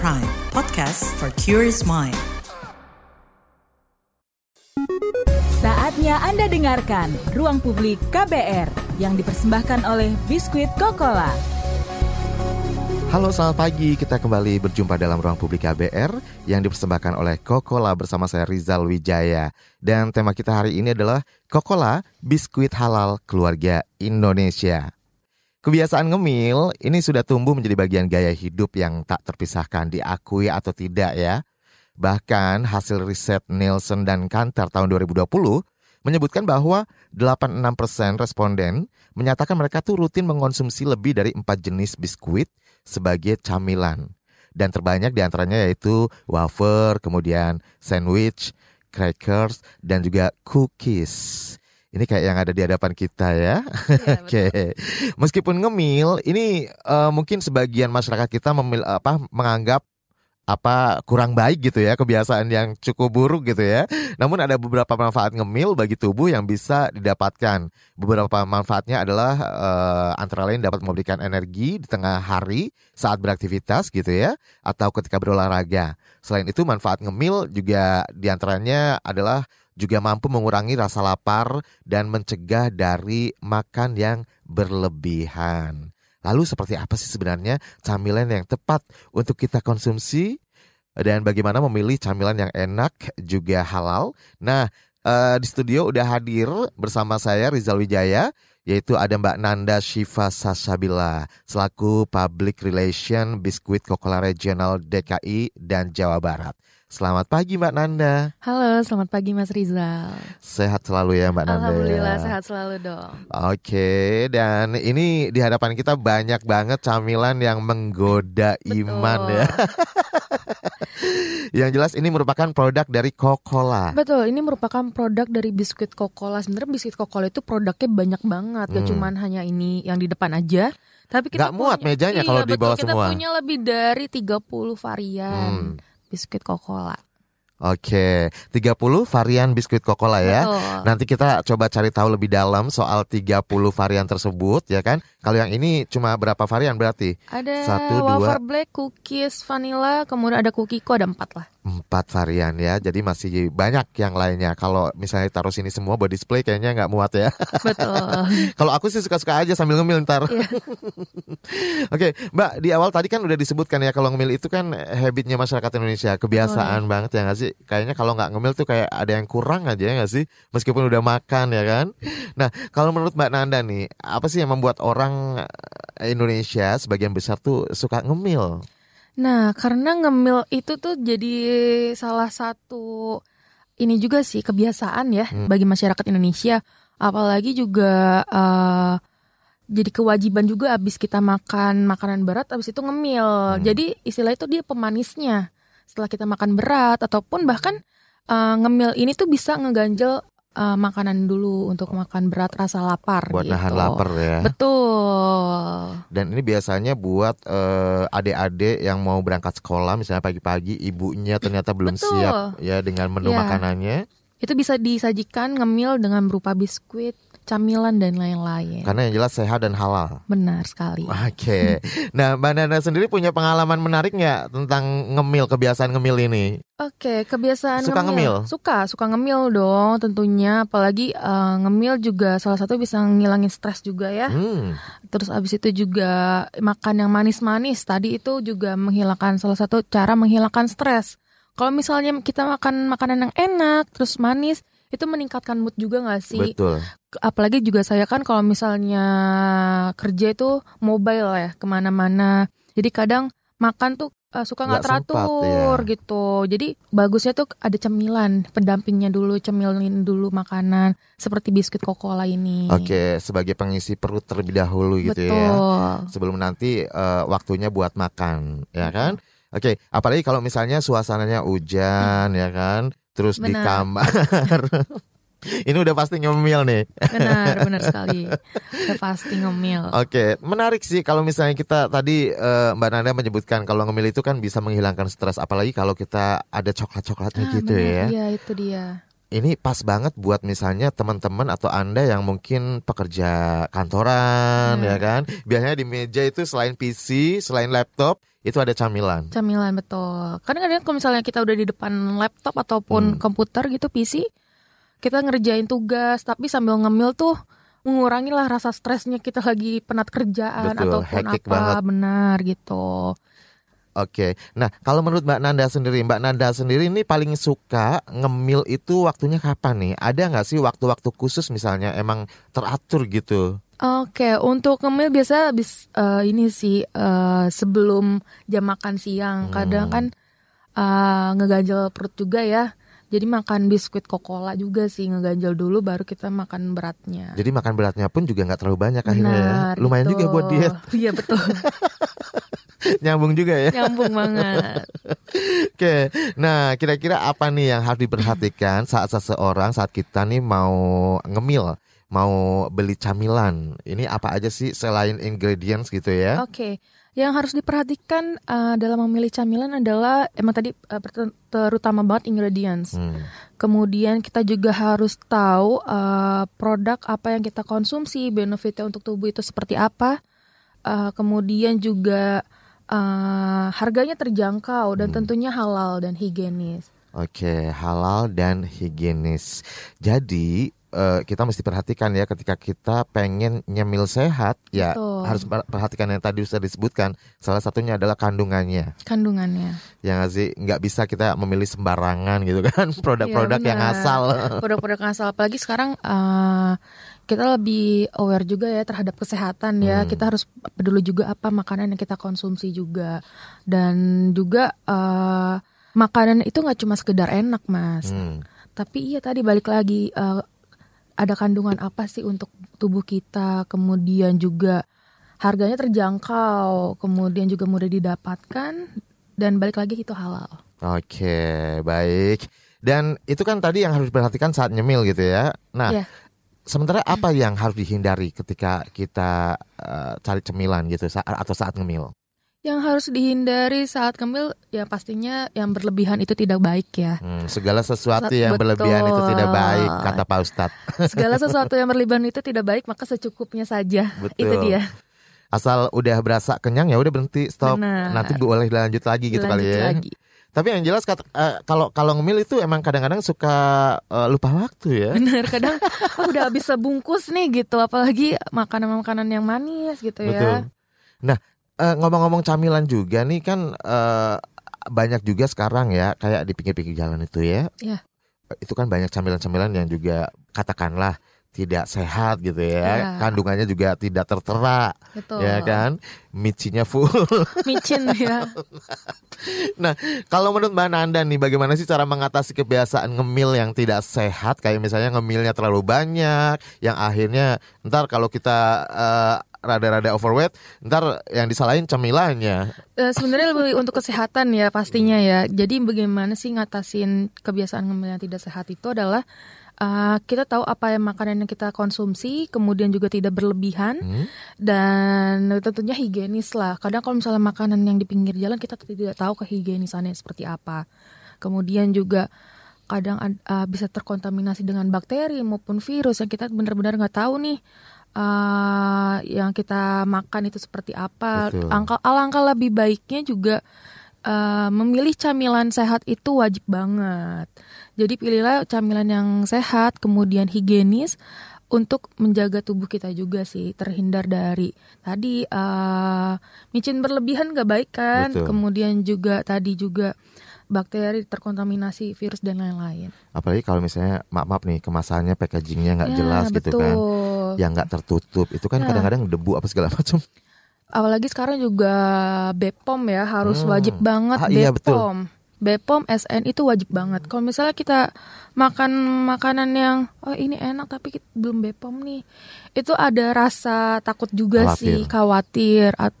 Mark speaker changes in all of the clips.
Speaker 1: Prime, podcast for curious mind.
Speaker 2: Saatnya Anda dengarkan Ruang Publik KBR yang dipersembahkan oleh Biskuit Coca-Cola.
Speaker 3: Halo selamat pagi, kita kembali berjumpa dalam Ruang Publik KBR yang dipersembahkan oleh Coca-Cola bersama saya Rizal Wijaya. Dan tema kita hari ini adalah Coca-Cola Biskuit Halal Keluarga Indonesia. Kebiasaan ngemil ini sudah tumbuh menjadi bagian gaya hidup yang tak terpisahkan diakui atau tidak ya. Bahkan hasil riset Nielsen dan Kantar tahun 2020 menyebutkan bahwa 86% responden menyatakan mereka tuh rutin mengonsumsi lebih dari 4 jenis biskuit sebagai camilan. Dan terbanyak di antaranya yaitu wafer, kemudian sandwich, crackers, dan juga cookies. Ini kayak yang ada di hadapan kita ya.
Speaker 4: Iya,
Speaker 3: Oke. Meskipun ngemil, ini uh, mungkin sebagian masyarakat kita memil, apa menganggap apa kurang baik gitu ya kebiasaan yang cukup buruk gitu ya. Namun ada beberapa manfaat ngemil bagi tubuh yang bisa didapatkan. Beberapa manfaatnya adalah uh, antara lain dapat memberikan energi di tengah hari saat beraktivitas gitu ya atau ketika berolahraga. Selain itu manfaat ngemil juga di antaranya adalah juga mampu mengurangi rasa lapar dan mencegah dari makan yang berlebihan. Lalu seperti apa sih sebenarnya camilan yang tepat untuk kita konsumsi dan bagaimana memilih camilan yang enak juga halal? Nah, eh, di studio udah hadir bersama saya Rizal Wijaya yaitu ada Mbak Nanda Shiva Sasabila selaku Public Relation Biskuit Coca-Cola Regional DKI dan Jawa Barat. Selamat pagi Mbak Nanda.
Speaker 4: Halo, selamat pagi Mas Rizal.
Speaker 3: Sehat selalu ya Mbak Nanda.
Speaker 4: Alhamdulillah
Speaker 3: ya.
Speaker 4: sehat selalu dong.
Speaker 3: Oke, dan ini di hadapan kita banyak banget camilan yang menggoda iman ya. yang jelas ini merupakan produk dari Coca-Cola.
Speaker 4: Betul, ini merupakan produk dari biskuit Coca-Cola. Sebenarnya biskuit Coca-Cola itu produknya banyak banget, gak
Speaker 3: Hmm.
Speaker 4: cuman hanya ini yang di depan aja. Tapi kita
Speaker 3: muat
Speaker 4: punya-
Speaker 3: mejanya
Speaker 4: iya,
Speaker 3: kalau di bawah
Speaker 4: kita
Speaker 3: semua.
Speaker 4: punya lebih dari 30 varian
Speaker 3: Hmm.
Speaker 4: Biskuit Coca-Cola.
Speaker 3: Oke, 30 varian biskuit Coca-Cola ya.
Speaker 4: Betul.
Speaker 3: Nanti kita coba cari tahu lebih dalam soal 30 varian tersebut ya kan. Kalau yang ini cuma berapa varian berarti?
Speaker 4: Ada
Speaker 3: Satu, dua.
Speaker 4: wafer black, cookies, vanilla, kemudian ada cookie co ada empat lah.
Speaker 3: Empat varian ya, jadi masih banyak yang lainnya. Kalau misalnya taruh sini semua buat display kayaknya nggak muat ya.
Speaker 4: Betul.
Speaker 3: Kalau aku sih suka-suka aja sambil ngemil ntar.
Speaker 4: Iya.
Speaker 3: Oke, Mbak di awal tadi kan udah disebutkan ya kalau ngemil itu kan habitnya masyarakat Indonesia, kebiasaan banget ya nggak sih? Kayaknya kalau nggak ngemil tuh kayak ada yang kurang aja ya nggak sih? Meskipun udah makan ya kan? Nah, kalau menurut Mbak Nanda nih, apa sih yang membuat orang eh, Indonesia sebagian besar tuh suka ngemil?
Speaker 4: Nah, karena ngemil itu tuh jadi salah satu ini juga sih kebiasaan ya
Speaker 3: Hmm.
Speaker 4: bagi masyarakat Indonesia. Apalagi juga eh, jadi kewajiban juga abis kita makan makanan berat abis itu ngemil.
Speaker 3: Hmm.
Speaker 4: Jadi istilah itu dia pemanisnya. Setelah kita makan berat ataupun bahkan eh, ngemil ini tuh bisa ngeganjel eh, makanan dulu untuk makan berat rasa lapar
Speaker 3: Buat
Speaker 4: gitu.
Speaker 3: nahan lapar ya.
Speaker 4: Betul.
Speaker 3: Dan ini biasanya buat eh, adik-adik yang mau berangkat sekolah misalnya pagi-pagi ibunya ternyata belum
Speaker 4: Betul.
Speaker 3: siap ya dengan menu
Speaker 4: Iya.
Speaker 3: makanannya.
Speaker 4: Itu bisa disajikan ngemil dengan berupa biskuit, camilan dan lain-lain.
Speaker 3: Karena yang jelas sehat dan halal.
Speaker 4: Benar sekali.
Speaker 3: Oke. Nah, Mbak Nana sendiri punya pengalaman menarik nggak tentang ngemil, kebiasaan ngemil ini?
Speaker 4: Oke, kebiasaan
Speaker 3: Suka ngemil?
Speaker 4: Suka, suka ngemil dong tentunya. Apalagi eh, ngemil juga salah satu bisa ngilangin stres juga ya.
Speaker 3: Hmm.
Speaker 4: Terus abis itu juga makan yang manis-manis. Tadi itu juga menghilangkan salah satu cara menghilangkan stres. Kalau misalnya kita makan makanan yang enak, terus manis, itu meningkatkan mood juga nggak sih?
Speaker 3: Betul.
Speaker 4: apalagi juga saya kan kalau misalnya kerja itu mobile ya ke mana-mana jadi kadang makan tuh eh, suka nggak
Speaker 3: Nggak sempat,
Speaker 4: teratur
Speaker 3: ya.
Speaker 4: gitu jadi bagusnya tuh ada cemilan pendampingnya dulu cemilin dulu makanan seperti biskuit Coca-Cola ini
Speaker 3: Oke, sebagai pengisi perut terlebih dahulu gitu
Speaker 4: betul
Speaker 3: ya. Sebelum nanti eh, waktunya buat makan, ya kan? Oke, apalagi kalau misalnya suasananya hujan, ya kan? Terus di
Speaker 4: Benar.
Speaker 3: kamar. Ini udah pasti ngemil nih.
Speaker 4: benar benar sekali udah pasti ngemil
Speaker 3: Oke, menarik sih kalau misalnya kita tadi eh, Mbak Nanda menyebutkan kalau ngemil itu kan bisa menghilangkan stres, apalagi kalau kita ada coklat-coklatnya
Speaker 4: Ah,
Speaker 3: gitu
Speaker 4: benar,
Speaker 3: ya.
Speaker 4: iya itu dia
Speaker 3: ini pas banget buat misalnya teman-teman atau anda yang mungkin pekerja kantoran
Speaker 4: Hmm.
Speaker 3: ya kan biasanya di meja itu selain PC selain laptop itu ada camilan
Speaker 4: Camilan betul. Kadang-kadang kalau misalnya kita udah di depan laptop ataupun
Speaker 3: Hmm.
Speaker 4: komputer gitu PC, kita ngerjain tugas tapi sambil ngemil tuh mengurangi lah rasa stresnya kita lagi penat kerjaan
Speaker 3: Betul,
Speaker 4: ataupun
Speaker 3: hektik
Speaker 4: apa
Speaker 3: banget.
Speaker 4: benar gitu.
Speaker 3: Oke, nah kalau menurut Mbak Nanda sendiri, Mbak Nanda sendiri ini paling suka ngemil itu waktunya kapan nih? Ada nggak sih waktu-waktu khusus misalnya emang teratur gitu?
Speaker 4: Oke, untuk ngemil biasa habis eh, ini sih eh, sebelum jam makan siang. Kadang
Speaker 3: Hmm.
Speaker 4: kan eh, ngeganjel perut juga ya. Jadi makan biskuit Coca-Cola juga sih ngeganjel dulu baru kita makan beratnya.
Speaker 3: Jadi makan beratnya pun juga nggak terlalu banyak akhirnya ya. Lumayan
Speaker 4: gitu.
Speaker 3: juga buat diet,
Speaker 4: Iya betul,
Speaker 3: nyambung juga ya.
Speaker 4: nyambung banget.
Speaker 3: Oke, nah kira-kira apa nih yang harus diperhatikan saat seseorang saat kita nih mau ngemil, mau beli camilan? Ini apa aja sih selain ingredients gitu ya?
Speaker 4: Oke, yang harus diperhatikan eh, dalam memilih camilan adalah emang tadi ter- terutama banget ingredients.
Speaker 3: Hmm.
Speaker 4: Kemudian kita juga harus tahu eh, produk apa yang kita konsumsi, benefitnya untuk tubuh itu seperti apa. Eh, kemudian juga eh, harganya terjangkau dan
Speaker 3: Hmm.
Speaker 4: tentunya halal dan higienis.
Speaker 3: Oke, halal dan higienis. Jadi eh, kita mesti perhatikan ya ketika kita pengen nyemil sehat, ya
Speaker 4: Betul.
Speaker 3: harus per- perhatikan yang tadi sudah disebutkan. Salah satunya adalah kandungannya.
Speaker 4: Kandungannya.
Speaker 3: Yang sih nggak bisa kita memilih sembarangan gitu kan, produk-produk
Speaker 4: Iya,
Speaker 3: yang asal.
Speaker 4: Produk-produk asal apalagi sekarang eh, kita lebih aware juga ya terhadap kesehatan ya.
Speaker 3: Hmm.
Speaker 4: Kita harus peduli juga apa makanan yang kita konsumsi juga. Dan juga eh, makanan itu nggak cuma sekedar enak, Mas.
Speaker 3: Hmm.
Speaker 4: Tapi iya tadi balik lagi eh, ada kandungan apa sih untuk tubuh kita, kemudian juga harganya terjangkau, kemudian juga mudah didapatkan dan balik lagi itu halal.
Speaker 3: Oke, baik. Dan itu kan tadi yang harus diperhatikan saat nyemil gitu ya. Nah,
Speaker 4: Iya.
Speaker 3: sementara apa yang harus dihindari ketika kita eh, cari cemilan gitu sa- atau saat ngemil?
Speaker 4: Yang harus dihindari saat kemil ya pastinya yang berlebihan itu tidak baik ya.
Speaker 3: Hmm, segala sesuatu
Speaker 4: Betul.
Speaker 3: yang berlebihan itu tidak baik, kata Pak Ustadz.
Speaker 4: Segala sesuatu yang berlebihan itu tidak baik maka secukupnya saja.
Speaker 3: Betul.
Speaker 4: Itu dia.
Speaker 3: Asal udah berasa kenyang ya udah berhenti, stop.
Speaker 4: Benar.
Speaker 3: Nanti boleh lanjut lagi gitu kali
Speaker 4: Dilanjut
Speaker 3: ya.
Speaker 4: lagi.
Speaker 3: Tapi yang jelas kata eh, kalau kalau ngemil itu emang kadang-kadang suka eh, lupa waktu ya.
Speaker 4: Bener kadang oh, udah habis sebungkus nih gitu apalagi makanan-makanan yang manis gitu
Speaker 3: Betul.
Speaker 4: ya.
Speaker 3: Nah, eh, ngomong-ngomong camilan juga nih kan eh, banyak juga sekarang ya kayak di pinggir-pinggir jalan itu ya.
Speaker 4: Iya.
Speaker 3: Itu kan banyak camilan-camilan yang juga katakanlah tidak sehat gitu ya.
Speaker 4: Iya.
Speaker 3: Kandungannya juga tidak tertera
Speaker 4: Betul.
Speaker 3: ya kan. Micinya full.
Speaker 4: Micin ya.
Speaker 3: Kalau menurut Mbak Nanda nih bagaimana sih cara mengatasi kebiasaan ngemil yang tidak sehat kayak misalnya ngemilnya terlalu banyak yang akhirnya ntar kalau kita eh, rada-rada overweight ntar yang disalahin cemilannya.
Speaker 4: Eh, sebenarnya lebih untuk kesehatan ya pastinya ya. Jadi bagaimana sih ngatasin kebiasaan ngemil yang tidak sehat itu adalah eh, kita tahu apa yang makanan yang kita konsumsi, kemudian juga tidak berlebihan
Speaker 3: Hmm?
Speaker 4: dan tentunya higienis lah. Kadang kalau misalnya makanan yang di pinggir jalan kita tidak tahu kehigienisannya seperti apa. Kemudian juga kadang ad- eh, bisa terkontaminasi dengan bakteri maupun virus yang kita benar-benar nggak tahu nih eh, yang kita makan itu seperti apa.
Speaker 3: Betul.
Speaker 4: Angka, alangkah lebih baiknya juga eh, memilih camilan sehat itu wajib banget. Jadi pilihlah camilan yang sehat, kemudian higienis untuk menjaga tubuh kita juga sih, terhindar dari tadi eh, micin berlebihan nggak baik kan,
Speaker 3: Betul.
Speaker 4: kemudian juga tadi juga bakteri terkontaminasi virus dan lain-lain.
Speaker 3: Apalagi kalau misalnya maaf maaf nih kemasannya packagingnya nggak
Speaker 4: Ya,
Speaker 3: jelas gitu kan,
Speaker 4: betul.
Speaker 3: yang nggak tertutup itu kan
Speaker 4: Ya.
Speaker 3: kadang-kadang debu apa segala macam.
Speaker 4: Apalagi sekarang juga BPOM ya harus
Speaker 3: Hmm.
Speaker 4: wajib banget
Speaker 3: Ah, iya, betul.
Speaker 4: BPOM. BPOM SN itu wajib banget. Kalau misalnya kita makan makanan yang oh ini enak tapi kita belum BPOM nih. Itu ada rasa takut juga
Speaker 3: Khawatir.
Speaker 4: sih, khawatir At-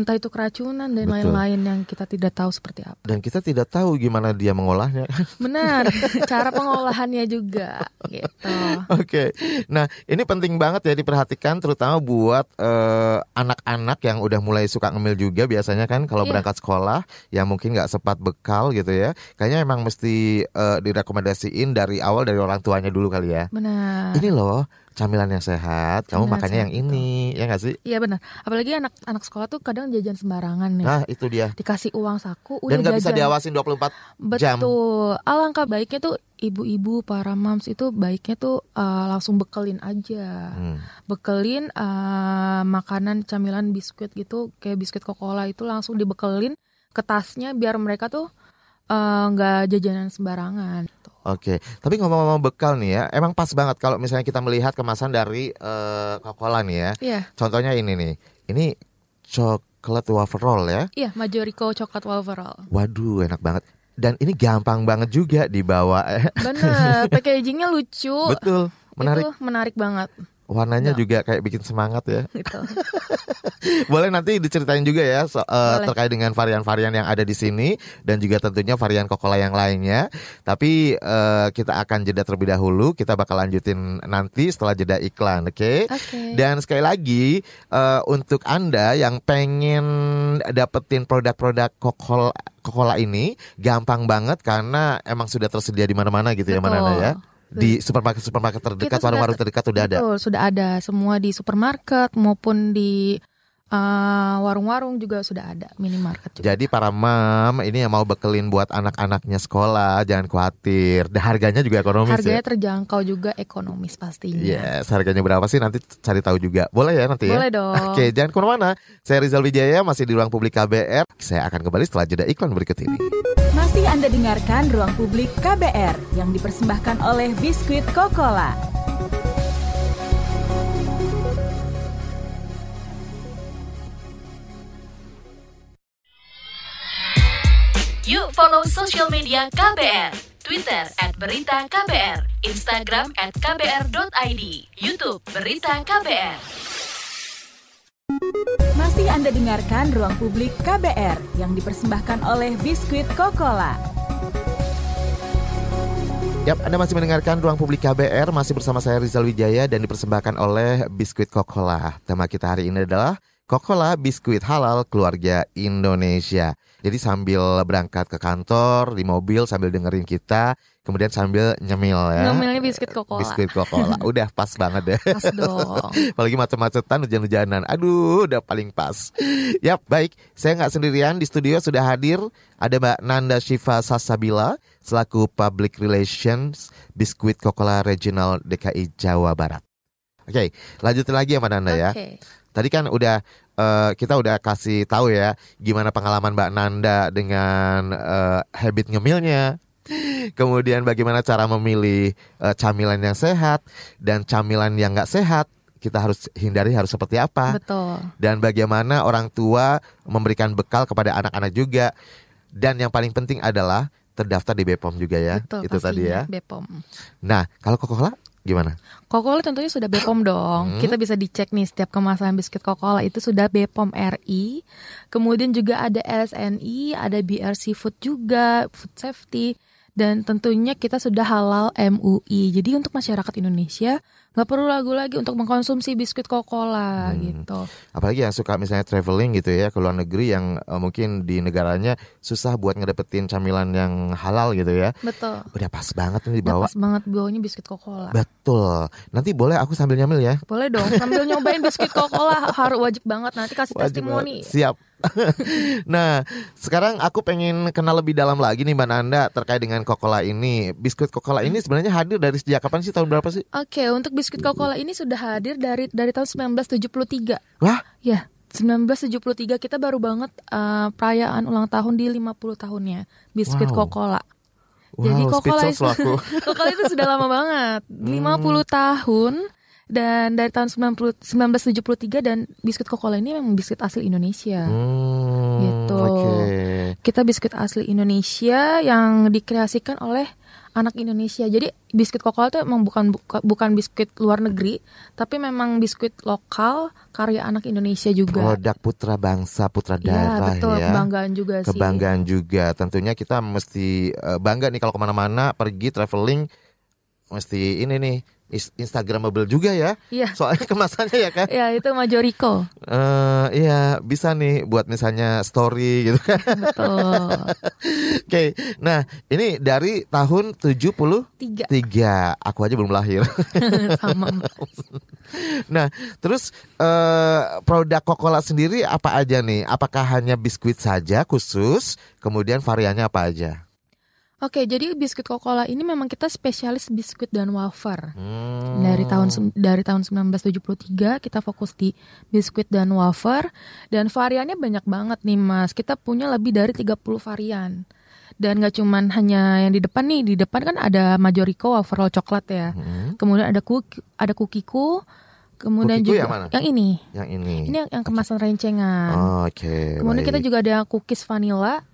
Speaker 4: entah itu keracunan dan lain-lain yang kita tidak tahu seperti apa.
Speaker 3: Dan kita tidak tahu gimana dia mengolahnya.
Speaker 4: Benar, cara pengolahannya juga gitu.
Speaker 3: Oke, nah ini penting banget ya diperhatikan, terutama buat eh, anak-anak yang udah mulai suka ngemil juga biasanya kan kalau
Speaker 4: Iya.
Speaker 3: berangkat sekolah, yang mungkin nggak sempat bekal gitu ya. Kayaknya emang mesti eh, direkomendasiin dari awal dari orang tuanya dulu kali ya.
Speaker 4: Benar.
Speaker 3: Ini loh camilan yang sehat, kamu
Speaker 4: Camilan
Speaker 3: makannya yang
Speaker 4: sehat,
Speaker 3: ini, ya nggak sih?
Speaker 4: Iya benar. Apalagi anak-anak sekolah tuh kadang jajan sembarangan nih.
Speaker 3: Nah itu dia.
Speaker 4: Dikasih uang saku, udah
Speaker 3: Dan nggak bisa diawasin 24 jam.
Speaker 4: Betul. Alangkah baiknya tuh ibu-ibu para moms itu baiknya tuh uh, langsung bekelin aja.
Speaker 3: Hmm.
Speaker 4: Bekelin uh, makanan camilan biskuit gitu kayak biskuit Coca-Cola itu langsung dibekelin ke tasnya biar mereka tuh uh, nggak jajanan sembarangan. gitu.
Speaker 3: Oke, tapi ngomong-ngomong bekal nih ya, emang pas banget kalau misalnya kita melihat kemasan dari eh, Coca-Cola nih ya.
Speaker 4: Iya,
Speaker 3: Contohnya ini nih, ini coklat wafer roll ya.
Speaker 4: iya Majorico coklat overall.
Speaker 3: Waduh, enak banget. Dan ini gampang banget juga dibawa.
Speaker 4: Bener, packagingnya lucu.
Speaker 3: Betul, menarik.
Speaker 4: Itu menarik banget.
Speaker 3: Warnanya
Speaker 4: Nah.
Speaker 3: juga kayak bikin semangat ya.
Speaker 4: Gitu.
Speaker 3: Boleh nanti diceritain juga ya so-
Speaker 4: Boleh.
Speaker 3: terkait dengan varian-varian yang ada di sini dan juga tentunya varian Coca-Cola yang lainnya. Tapi eh, kita akan jeda terlebih dahulu. Kita bakal lanjutin nanti setelah jeda iklan, oke?
Speaker 4: Oke.
Speaker 3: Dan sekali lagi eh, untuk anda yang pengen dapetin produk-produk Coca-Cola ini gampang banget karena emang sudah tersedia di mana-mana gitu ya,
Speaker 4: Betul.
Speaker 3: mana ya. Di supermarket-supermarket terdekat,
Speaker 4: Kita sudah-
Speaker 3: warung-warung terdekat sudah ada.
Speaker 4: Betul, sudah ada semua di supermarket maupun di uh, warung-warung juga sudah ada minimarket juga.
Speaker 3: Jadi para mam ini yang mau bekelin buat anak-anaknya sekolah jangan khawatir. Dan harganya juga ekonomis
Speaker 4: Harganya
Speaker 3: ya.
Speaker 4: terjangkau juga ekonomis pastinya.
Speaker 3: Yes, harganya berapa sih nanti cari tahu juga. Boleh ya nanti ya?
Speaker 4: Boleh dong.
Speaker 3: Oke, jangan ke mana-mana. Saya Rizal Wijaya masih di ruang publik KBR. Saya akan kembali setelah jeda iklan berikut ini.
Speaker 2: Masih Anda dengarkan Ruang Publik KBR yang dipersembahkan oleh Biskuit Coca-Cola.
Speaker 5: Yuk follow social media KBR. Twitter at Berita KBR, Instagram at KBR.id, Youtube Berita KBR.
Speaker 2: Masih Anda dengarkan Ruang Publik KBR yang dipersembahkan oleh Biskuit Coca-Cola.
Speaker 3: Yap, Anda masih mendengarkan Ruang Publik KBR Masih bersama saya Rizal Wijaya Dan dipersembahkan oleh Biskuit Coca-Cola Tema kita hari ini adalah Coca-Cola Biskuit Halal Keluarga Indonesia Jadi sambil berangkat ke kantor Di mobil sambil dengerin kita Kemudian sambil nyemil ya.
Speaker 4: Ngemilnya biskuit Coca-Cola.
Speaker 3: Biskuit Coca-Cola. Udah pas banget deh.
Speaker 4: Pas dong.
Speaker 3: Apalagi macet-macetan hujan-hujanan. Aduh udah paling pas. Yap baik. Saya nggak sendirian Di studio sudah hadir Ada Mbak Nanda Shiva Sasabila Selaku Public Relations Biskuit Coca-Cola Regional DKI Jawa Barat. Oke lanjutin lagi ya Mbak Nanda ya.
Speaker 4: Oke.
Speaker 3: Tadi kan udah eh, kita udah kasih tahu ya gimana pengalaman Mbak Nanda dengan eh, habit ngemilnya. Kemudian bagaimana cara memilih eh, camilan yang sehat dan camilan yang nggak sehat kita harus hindari harus seperti apa
Speaker 4: Betul.
Speaker 3: dan bagaimana orang tua memberikan bekal kepada anak-anak juga dan yang paling penting adalah terdaftar di BPOM juga ya
Speaker 4: Betul.
Speaker 3: itu tadi ya.
Speaker 4: Bepom.
Speaker 3: Nah kalau Coca-Cola gimana?
Speaker 4: Coca-Cola tentunya sudah Bepom dong.
Speaker 3: Hmm.
Speaker 4: Kita bisa dicek nih setiap kemasan biskuit Coca-Cola itu sudah Bepom RI. Kemudian juga ada LSNI, ada BRC Food juga, Food Safety. Dan tentunya kita sudah halal MUI. Jadi untuk masyarakat Indonesia nggak perlu ragu lagi untuk mengkonsumsi biskuit Coca-Cola
Speaker 3: Hmm.
Speaker 4: gitu.
Speaker 3: Apalagi yang suka misalnya traveling gitu ya ke luar negeri yang eh, mungkin di negaranya susah buat ngedapetin camilan yang halal gitu ya.
Speaker 4: Betul.
Speaker 3: Udah pas banget nih
Speaker 4: Udah
Speaker 3: dibawa.
Speaker 4: pas banget bawanya biskuit Coca-Cola.
Speaker 3: Betul. Nanti boleh aku sambil nyamil ya.
Speaker 4: Boleh dong sambil nyobain biskuit Coca-Cola harus wajib banget nanti kasih
Speaker 3: Wajib
Speaker 4: testimoni.
Speaker 3: banget. Siap. nah, sekarang aku pengen kenal lebih dalam lagi nih Mbak Nanda terkait dengan Coca-Cola ini. Biskuit Coca-Cola ini sebenarnya hadir dari sejak kapan sih? Tahun berapa sih?
Speaker 4: Oke, untuk biskuit Coca-Cola ini sudah hadir dari dari tahun 1973.
Speaker 3: Wah,
Speaker 4: Ya, 1973 kita baru banget eh, perayaan ulang tahun di 50 tahunnya biskuit
Speaker 3: Wow.
Speaker 4: Coca-Cola.
Speaker 3: wow,
Speaker 4: Jadi Coca-Cola
Speaker 3: aku.
Speaker 4: Coca-Cola itu sudah lama banget,
Speaker 3: Hmm.
Speaker 4: 50 tahun dan dari tahun 90, 1973 dan biskuit Coca-Cola ini memang biskuit asli Indonesia.
Speaker 3: Hmm,
Speaker 4: Gitu.
Speaker 3: Oke.
Speaker 4: Kita biskuit asli Indonesia yang dikreasikan oleh anak Indonesia. Jadi biskuit Coca-Cola itu emang bukan buka- bukan biskuit luar negeri, tapi memang biskuit lokal karya anak Indonesia juga.
Speaker 3: Produk putra bangsa, putra
Speaker 4: Iya
Speaker 3: daerah
Speaker 4: betul,
Speaker 3: ya.
Speaker 4: kebanggaan juga sih.
Speaker 3: Kebanggaan juga. Tentunya kita mesti eh, bangga nih kalau ke mana-mana pergi traveling mesti ini nih Instagramable juga ya.
Speaker 4: Iya.
Speaker 3: Soalnya kemasannya ya kan.
Speaker 4: Ya itu Majoriko.
Speaker 3: Eh iya bisa nih buat misalnya story gitu kan.
Speaker 4: Betul.
Speaker 3: Oke. Nah, ini dari tahun 73.
Speaker 4: Tiga
Speaker 3: Aku aja belum lahir.
Speaker 4: sama.
Speaker 3: Nah, terus eh, produk Coca-Cola sendiri apa aja nih? Apakah hanya biskuit saja khusus? Kemudian variannya apa aja?
Speaker 4: Oke, jadi biskuit Coca-Cola ini memang kita spesialis biskuit dan wafer.
Speaker 3: Hmm.
Speaker 4: Dari tahun dari tahun 1973 kita fokus di biskuit dan wafer dan variannya banyak banget nih Mas. Kita punya lebih dari 30 varian. Dan gak cuman hanya yang di depan nih, di depan kan ada Majoriko wafer coklat ya.
Speaker 3: Hmm.
Speaker 4: Kemudian ada kuki, ada kukiku, kemudian
Speaker 3: Kukiku
Speaker 4: juga
Speaker 3: yang mana?
Speaker 4: yang ini.
Speaker 3: Yang ini.
Speaker 4: Ini yang, yang kemasan rencengan.
Speaker 3: Oh, Oke.
Speaker 4: Kemudian kita
Speaker 3: baik.
Speaker 4: juga ada cookies vanilla,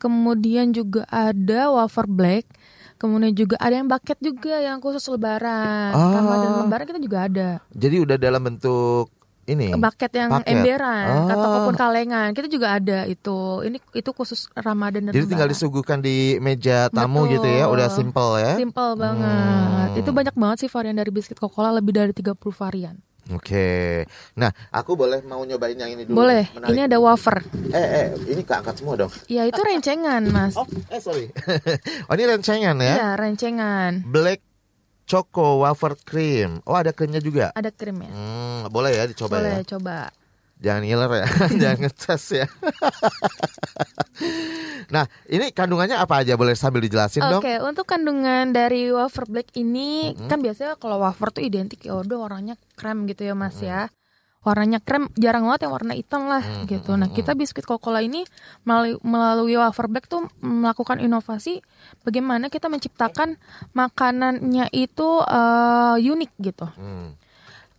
Speaker 4: kemudian juga ada wafer black, kemudian juga ada yang bucket juga yang khusus lebaran.
Speaker 3: Ah.
Speaker 4: Ramadan lebaran kita juga ada.
Speaker 3: Jadi udah dalam bentuk ini.
Speaker 4: Bucket yang
Speaker 3: Paket.
Speaker 4: emberan
Speaker 3: Ah.
Speaker 4: ataupun kalengan. Kita juga ada itu. Ini itu khusus Ramadan dan
Speaker 3: Jadi tinggal
Speaker 4: lebaran.
Speaker 3: disuguhkan di meja tamu
Speaker 4: Betul.
Speaker 3: gitu ya, udah simple ya.
Speaker 4: Simple banget.
Speaker 3: Hmm.
Speaker 4: Itu banyak banget sih varian dari biskuit Coca-Cola lebih dari 30 varian.
Speaker 3: Oke. Nah, aku boleh mau nyobain yang ini dulu.
Speaker 4: Boleh.
Speaker 3: Menarik.
Speaker 4: Ini ada wafer.
Speaker 3: Eh, eh, ini keangkat semua dong.
Speaker 4: Ya itu rencengan, Mas.
Speaker 3: Oh, eh sorry. oh, ini rencengan ya.
Speaker 4: Iya, rencengan.
Speaker 3: Black Choco Wafer Cream. Oh, ada krimnya juga.
Speaker 4: Ada krimnya.
Speaker 3: Hmm, boleh ya dicoba
Speaker 4: Boleh
Speaker 3: ya.
Speaker 4: coba.
Speaker 3: Jangan ngiler ya, jangan ngetes ya. nah, ini kandungannya apa aja? Boleh sambil dijelasin dong.
Speaker 4: Oke, untuk kandungan dari wafer black ini kan biasanya kalau wafer tuh identik ya udah warnanya krem gitu ya Mas ya. Warnanya krem jarang banget yang warna hitam lah gitu. Nah, kita biskuit Coca-Cola ini melalui, melalui wafer black tuh melakukan inovasi bagaimana kita menciptakan makanannya itu eh, unik gitu.
Speaker 3: Hmm.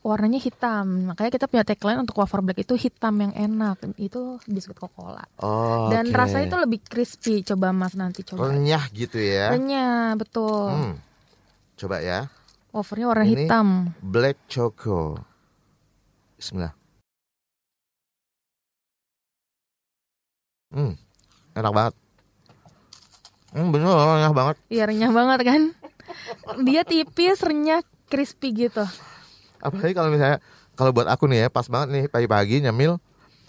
Speaker 4: Warnanya hitam. Makanya kita punya tagline untuk wafer black itu hitam yang enak. Itu biskuit Coca-Cola.
Speaker 3: Oh,
Speaker 4: Dan
Speaker 3: oke.
Speaker 4: rasanya itu lebih crispy. Coba Mas nanti coba.
Speaker 3: renyah gitu ya.
Speaker 4: Renyah, betul.
Speaker 3: Hmm. Coba ya.
Speaker 4: Wafernya warna
Speaker 3: Ini-
Speaker 4: hitam.
Speaker 3: Black Choco. Bismillah. Hmm, enak banget. Hmm, bener enak banget.
Speaker 4: Iya renyah banget kan. Dia tipis, renyah, crispy gitu.
Speaker 3: Apalagi kalau misalnya kalau buat aku nih ya pas banget nih pagi-pagi nyemil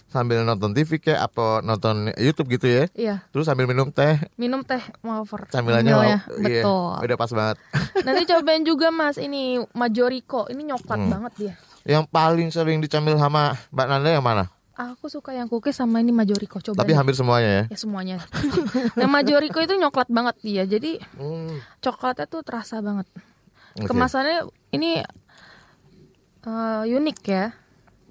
Speaker 3: sambil nonton TV kayak apa nonton YouTube gitu ya.
Speaker 4: Iya,
Speaker 3: Terus sambil minum teh,
Speaker 4: minum teh wafer.
Speaker 3: camilannya wow, iya,
Speaker 4: Betul.
Speaker 3: udah pas banget.
Speaker 4: Nanti cobain juga Mas ini Majoriko. Ini nyoklat
Speaker 3: Hmm.
Speaker 4: banget dia.
Speaker 3: Yang paling sering dicamil sama Mbak Nanda yang mana?
Speaker 4: Aku suka yang cookies sama ini Majoriko. Coba
Speaker 3: Tapi hampir semuanya ya.
Speaker 4: ya semuanya. yang Majoriko itu nyoklat banget dia. Jadi
Speaker 3: Hmm,
Speaker 4: coklatnya tuh terasa banget.
Speaker 3: oke.
Speaker 4: Kemasannya ini eh, unik ya.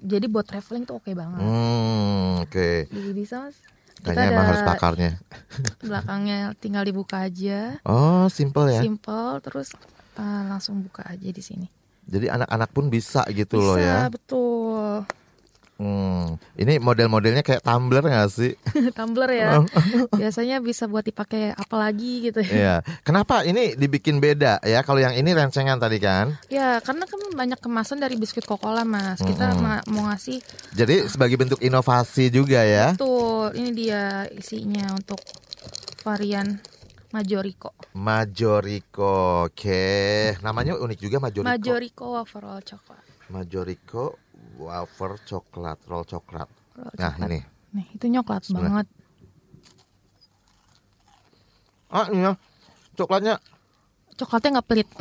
Speaker 4: Jadi buat traveling tuh oke banget.
Speaker 3: Hmm, oke.
Speaker 4: Jadi bisa mas.
Speaker 3: Kayaknya emang harus pakarnya.
Speaker 4: belakangnya tinggal dibuka aja,
Speaker 3: Oh, simple ya.
Speaker 4: simple, terus eh, langsung buka aja di sini.
Speaker 3: Jadi anak-anak pun bisa gitu loh
Speaker 4: Bisa,
Speaker 3: ya.
Speaker 4: betul.
Speaker 3: Hmm, ini model-modelnya kayak tumbler gak sih?
Speaker 4: Tumbler ya. Biasanya bisa buat dipakai apa lagi gitu.
Speaker 3: Iya. Kenapa ini dibikin beda ya? Kalau yang ini rencengan tadi kan.
Speaker 4: Ya, karena kan banyak kemasan dari biskuit Coca-Cola, Mas. Kita ma- mau ngasih
Speaker 3: Jadi sebagai bentuk inovasi juga ya.
Speaker 4: tuh, ini dia isinya untuk varian Majoriko.
Speaker 3: Majoriko. Oke. Namanya unik juga Majoriko.
Speaker 4: Majoriko wafer roll coklat.
Speaker 3: Majoriko wafer coklat, roll coklat.
Speaker 4: Roll
Speaker 3: Nah,
Speaker 4: coklat.
Speaker 3: ini.
Speaker 4: Nih, itu nyoklat banget.
Speaker 3: Ah, iya. Coklatnya
Speaker 4: Coklatnya nggak pelit.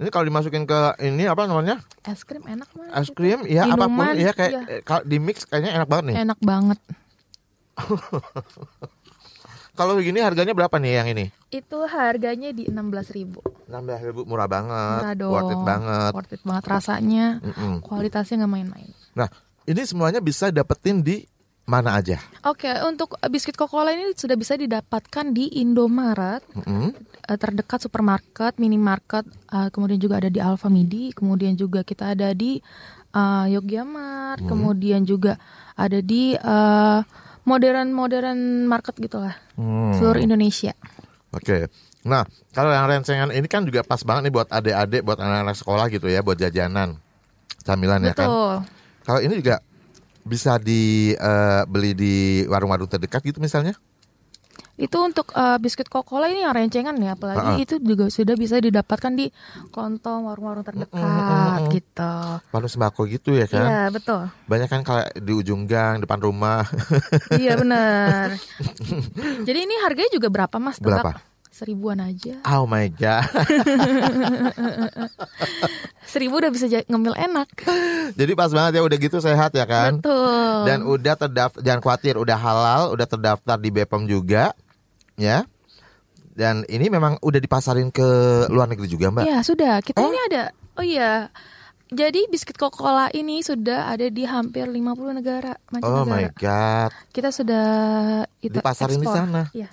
Speaker 3: ini kalau dimasukin ke ini apa namanya?
Speaker 4: Es krim enak banget.
Speaker 3: Es krim ya apa
Speaker 4: pun
Speaker 3: ya kayak
Speaker 4: iya.
Speaker 3: eh, kalau di mix kayaknya enak banget nih.
Speaker 4: Enak banget.
Speaker 3: Kalau begini harganya berapa nih yang ini?
Speaker 4: Itu harganya di 16.000
Speaker 3: 16.000 murah banget.
Speaker 4: Murah dong.
Speaker 3: Worth it banget.
Speaker 4: Worth it banget rasanya.
Speaker 3: Mm-mm.
Speaker 4: Kualitasnya nggak main-main.
Speaker 3: Nah, ini semuanya bisa dapetin di mana aja?
Speaker 4: Oke, untuk biskuit Coca-Cola ini sudah bisa didapatkan di Indomaret,
Speaker 3: Mm-mm.
Speaker 4: eh, terdekat supermarket, minimarket, eh, kemudian juga ada di Alfamidi, kemudian juga kita ada di eh, Yogyamart, kemudian juga ada di eh, modern-modern market gitulah,
Speaker 3: Hmm.
Speaker 4: seluruh Indonesia.
Speaker 3: Oke. Nah, kalau yang rencengan ini kan juga pas banget nih buat adik-adik, buat anak-anak sekolah gitu ya, buat jajanan, camilan ya kan.
Speaker 4: Betul.
Speaker 3: Kalau ini juga bisa dibeli di warung-warung terdekat gitu misalnya.
Speaker 4: Itu untuk eh, biskuit Coca-Cola ini yang rencengan ya, apalagi
Speaker 3: Ha-ha.
Speaker 4: itu juga sudah bisa didapatkan di lontong warung-warung terdekat gitu.
Speaker 3: Warung sembako gitu ya kan.
Speaker 4: Iya, betul.
Speaker 3: Banyak kan kalau di ujung gang, depan rumah.
Speaker 4: iya benar. Jadi ini harganya juga berapa Mas? Tebak?
Speaker 3: Berapa?
Speaker 4: Seribuan aja.
Speaker 3: oh my god.
Speaker 4: Seribu udah bisa ngemil enak.
Speaker 3: Jadi pas banget ya udah gitu sehat ya kan.
Speaker 4: Betul.
Speaker 3: Dan udah terdaftar, jangan khawatir, udah halal, udah terdaftar di BPOM juga, ya. Dan ini memang udah dipasarin ke luar negeri juga, Mbak.
Speaker 4: Ya sudah, kita
Speaker 3: Oh.
Speaker 4: ini ada. Oh iya. Jadi biskuit Coca-Cola ini sudah ada di hampir 50 negara
Speaker 3: oh my
Speaker 4: mancanegara.
Speaker 3: god.
Speaker 4: Kita sudah itu
Speaker 3: Dipasarin di
Speaker 4: ekspor.
Speaker 3: sana?
Speaker 4: Iya.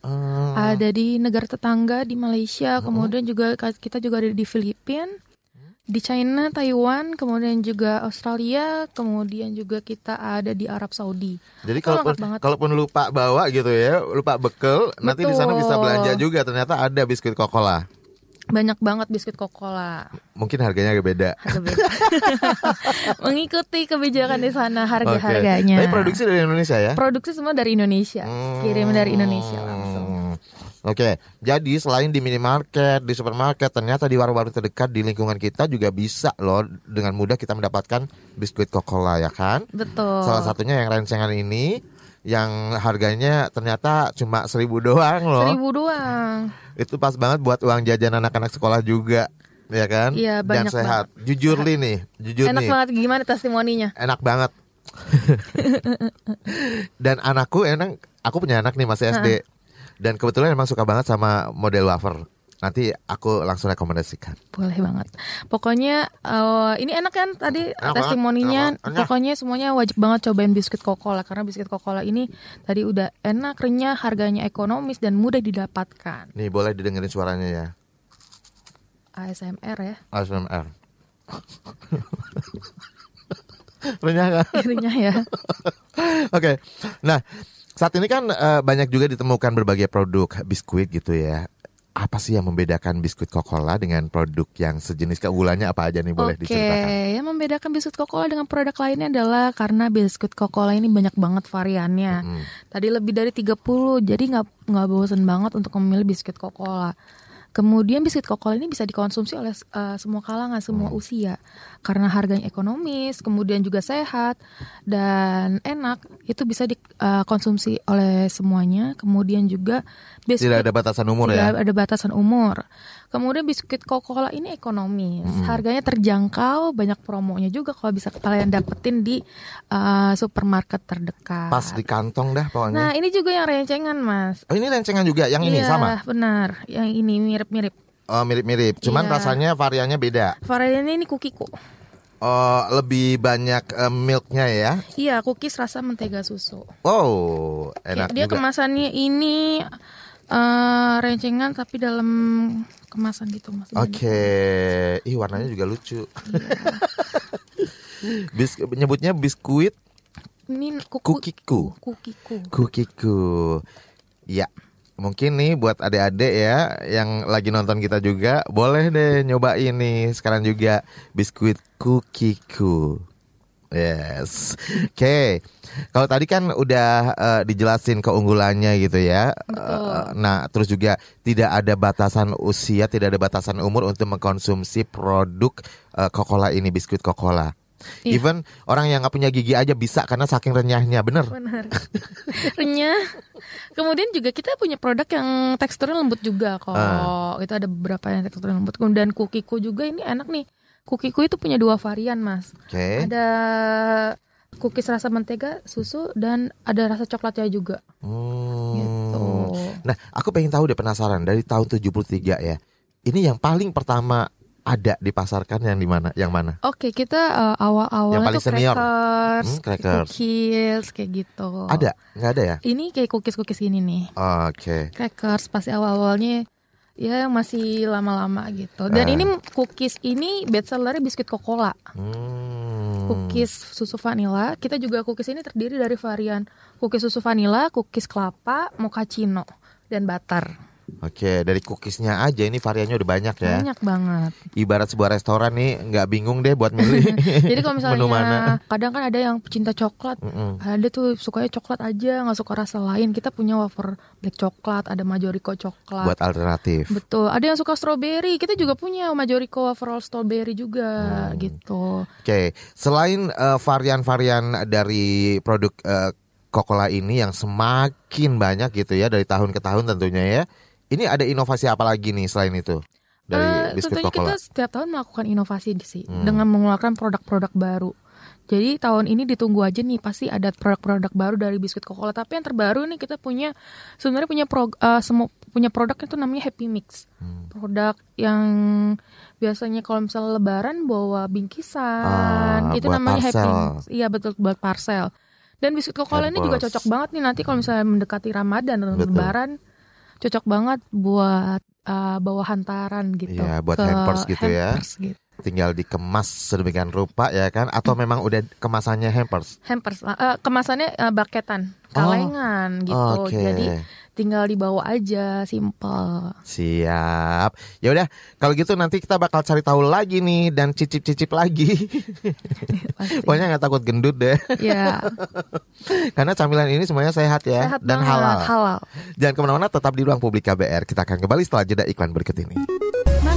Speaker 3: Hmm.
Speaker 4: Ada di negara tetangga di Malaysia, kemudian juga kita juga ada di Filipina, di China, Taiwan, kemudian juga Australia, kemudian juga kita ada di Arab Saudi.
Speaker 3: Jadi
Speaker 4: Oh,
Speaker 3: kalaupun
Speaker 4: banget.
Speaker 3: kalaupun lupa bawa gitu ya, lupa bekel, nanti di sana bisa
Speaker 4: Betul.
Speaker 3: belanja juga. Ternyata ada biskuit Coca-Cola.
Speaker 4: Banyak banget biskuit Coca-Cola.
Speaker 3: Mungkin harganya agak beda.
Speaker 4: Harga beda. Mengikuti kebijakan di sana harga-harganya.
Speaker 3: Tapi produksi dari Indonesia ya?
Speaker 4: Produksi semua dari Indonesia. Kirim dari Indonesia
Speaker 3: Hmm.
Speaker 4: langsung.
Speaker 3: Oke, jadi selain di minimarket, di supermarket, ternyata di warung-warung terdekat di lingkungan kita juga bisa loh dengan mudah kita mendapatkan biskuit Coca-Cola ya kan?
Speaker 4: Betul.
Speaker 3: Salah satunya yang rencengan ini yang harganya ternyata cuma seribu doang loh.
Speaker 4: Seribu doang.
Speaker 3: Itu pas banget buat uang jajan anak-anak sekolah juga, ya kan?
Speaker 4: Iya,
Speaker 3: Dan
Speaker 4: banyak
Speaker 3: sehat. Jujur li nih, jujur
Speaker 4: Enak
Speaker 3: nih.
Speaker 4: banget gimana testimoninya?
Speaker 3: Enak banget. Dan anakku enak, aku punya anak nih masih SD. Dan kebetulan emang suka banget sama model wafer. Nanti aku langsung rekomendasikan.
Speaker 4: Boleh banget. Pokoknya eh, ini enak kan tadi
Speaker 3: Enak
Speaker 4: testimoninya.
Speaker 3: enak banget.
Speaker 4: Pokoknya semuanya wajib banget cobain biskuit Coca-Cola karena biskuit Coca-Cola ini tadi udah enak, renyah, harganya ekonomis dan mudah didapatkan.
Speaker 3: Nih boleh didengerin suaranya ya.
Speaker 4: ASMR ya.
Speaker 3: ASMR. Renyah kan?
Speaker 4: Renyah ya.
Speaker 3: Oke. Nah, saat ini kan eh, banyak juga ditemukan berbagai produk biskuit gitu ya. Apa sih yang membedakan biskuit Coca-Cola dengan produk yang sejenis keunggulannya apa aja nih boleh
Speaker 4: Oke,
Speaker 3: diceritakan?
Speaker 4: yang membedakan biskuit Coca-Cola dengan produk lainnya adalah karena biskuit Coca-Cola ini banyak banget variannya.
Speaker 3: Mm.
Speaker 4: Tadi lebih dari 30, jadi nggak nggak bosen banget untuk memilih biskuit Coca-Cola. Kemudian biskuit Coca-Cola ini bisa dikonsumsi oleh eh, semua kalangan, semua usia. Karena harganya ekonomis, kemudian juga sehat dan enak, itu bisa dikonsumsi oleh semuanya. Kemudian juga biskuit
Speaker 3: Tidak ada batasan umur
Speaker 4: tidak
Speaker 3: ya?
Speaker 4: ada batasan umur. Kemudian biskuit Coca-Cola ini ekonomis, harganya terjangkau, banyak promonya juga kalau bisa kalian dapetin di uh, supermarket terdekat.
Speaker 3: Pas di kantong dah
Speaker 4: Nah,
Speaker 3: pokoknya.
Speaker 4: ini juga yang rencengan, Mas.
Speaker 3: Oh ini rencengan juga, yang ini
Speaker 4: Iya,
Speaker 3: sama?
Speaker 4: benar. Yang ini mirip-mirip.
Speaker 3: Oh mirip-mirip, cuman
Speaker 4: Iya.
Speaker 3: rasanya variannya beda.
Speaker 4: Variannya ini kukiku.
Speaker 3: Oh lebih banyak eh, milknya ya?
Speaker 4: Iya, cookies rasa mentega susu.
Speaker 3: Wow, enak
Speaker 4: dia
Speaker 3: juga.
Speaker 4: kemasannya ini eh rencengan tapi dalam kemasan gitu, Mas.
Speaker 3: Oke, ih warnanya juga lucu. Bis, nyebutnya biskuit
Speaker 4: Ini kuku,
Speaker 3: kukiku.
Speaker 4: kukiku.
Speaker 3: Kukiku. Ya, mungkin nih buat adik-adik ya yang lagi nonton kita juga boleh deh nyoba ini sekarang juga biskuit kukiku. Yes. Oke. Kalau tadi kan udah eh, dijelasin keunggulannya gitu ya. Eh, nah, terus juga tidak ada batasan usia, tidak ada batasan umur untuk mengkonsumsi produk eh, Coca-Cola ini, biskuit Coca-Cola.
Speaker 4: Iya.
Speaker 3: Even orang yang nggak punya gigi aja bisa karena saking renyahnya, bener.
Speaker 4: Benar. Renyah. Kemudian juga kita punya produk yang teksturnya lembut juga kok.
Speaker 3: Ah.
Speaker 4: Itu ada beberapa yang teksturnya lembut. Kemudian kukiku juga ini enak nih. Kukiku itu punya dua varian, Mas.
Speaker 3: Oke.
Speaker 4: Ada cookies rasa mentega, susu dan ada rasa coklatnya juga.
Speaker 3: Hmm.
Speaker 4: Gitu.
Speaker 3: Nah, aku pengen tahu deh penasaran dari tahun 73 ya. Ini yang paling pertama ada dipasarkan yang di mana? Yang mana?
Speaker 4: Oke, kita uh,
Speaker 3: Yang paling
Speaker 4: tuh
Speaker 3: senior.
Speaker 4: crackers,
Speaker 3: Hmm, crackers.
Speaker 4: cookies kayak gitu.
Speaker 3: Ada? Nggak ada ya?
Speaker 4: Ini kayak cookies-cookies gini nih.
Speaker 3: Oke.
Speaker 4: crackers pasti awal-awalnya ya masih lama-lama gitu. Dan
Speaker 3: Ah.
Speaker 4: ini cookies ini best sellernya biskuit Coca-Cola.
Speaker 3: Hmm.
Speaker 4: Cookies susu vanilla. Kita juga cookies ini terdiri dari varian cookies susu vanilla, cookies kelapa, mochaccino dan butter.
Speaker 3: Oke, dari cookiesnya aja ini variannya udah banyak ya.
Speaker 4: Banyak banget.
Speaker 3: Ibarat sebuah restoran nih nggak bingung deh buat milih.
Speaker 4: Jadi kalau
Speaker 3: Menu mana?
Speaker 4: misalnya kadang kan ada yang pecinta coklat,
Speaker 3: Mm-mm.
Speaker 4: ada tuh sukanya coklat aja, nggak suka rasa lain. Kita punya wafer black coklat, ada majorico coklat.
Speaker 3: buat alternatif.
Speaker 4: Betul. Ada yang suka strawberry, kita juga punya majorico wafer strawberry juga
Speaker 3: Hmm.
Speaker 4: gitu.
Speaker 3: Oke, selain eh, varian-varian dari produk eh, Coca-Cola ini yang semakin banyak gitu ya dari tahun ke tahun tentunya ya. Ini ada inovasi apa lagi nih selain itu dari biskuit
Speaker 4: tentunya
Speaker 3: Coca-Cola?
Speaker 4: kita setiap tahun melakukan inovasi di sih
Speaker 3: Hmm.
Speaker 4: dengan mengeluarkan produk-produk baru. Jadi tahun ini ditunggu aja nih pasti ada produk-produk baru dari biskuit Coca-Cola. Tapi yang terbaru nih kita punya sebenarnya punya pro, eh, semua punya produk itu namanya Happy Mix.
Speaker 3: Hmm.
Speaker 4: Produk yang biasanya kalau misalnya lebaran bawa bingkisan,
Speaker 3: Ah,
Speaker 4: itu namanya Happy
Speaker 3: parcel.
Speaker 4: Mix. Iya betul buat parcel. Dan biskuit Coca-Cola ini juga cocok banget nih nanti kalau misalnya mendekati Ramadan dan
Speaker 3: Betul.
Speaker 4: lebaran cocok banget buat uh, bawa hantaran gitu.
Speaker 3: Iya, buat
Speaker 4: ke
Speaker 3: hampers gitu ya.
Speaker 4: hampers gitu.
Speaker 3: Tinggal dikemas sedemikian rupa ya kan? Atau memang udah kemasannya hampers?
Speaker 4: Hampers, uh, kemasannya uh, baketan,
Speaker 3: Oh,
Speaker 4: kalengan gitu.
Speaker 3: Oke.
Speaker 4: Jadi tinggal dibawa aja, simple.
Speaker 3: Siap. Ya udah, kalau gitu nanti kita bakal cari tahu lagi nih dan cicip-cicip lagi.
Speaker 4: Pasti.
Speaker 3: Pokoknya nggak takut gendut deh.
Speaker 4: Ya,
Speaker 3: Karena camilan ini semuanya sehat ya
Speaker 4: sehat
Speaker 3: dan
Speaker 4: banget,
Speaker 3: halal.
Speaker 4: halal.
Speaker 3: Jangan ke mana-mana, tetap di ruang publik KBR. Kita akan kembali setelah jeda iklan berikut ini.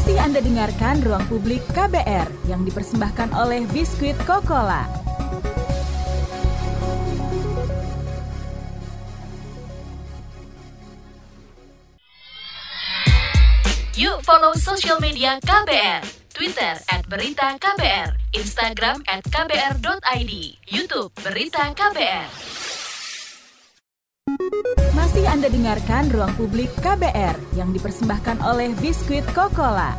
Speaker 2: Masih Anda dengarkan Ruang Publik KBR yang dipersembahkan oleh Biskuit Coca-Cola.
Speaker 5: Yuk follow social media KBR. Twitter at Berita KBR, Instagram at KBR.id, Youtube Berita KBR.
Speaker 2: Masih Anda dengarkan Ruang Publik KBR yang dipersembahkan oleh Biskuit Coca-Cola.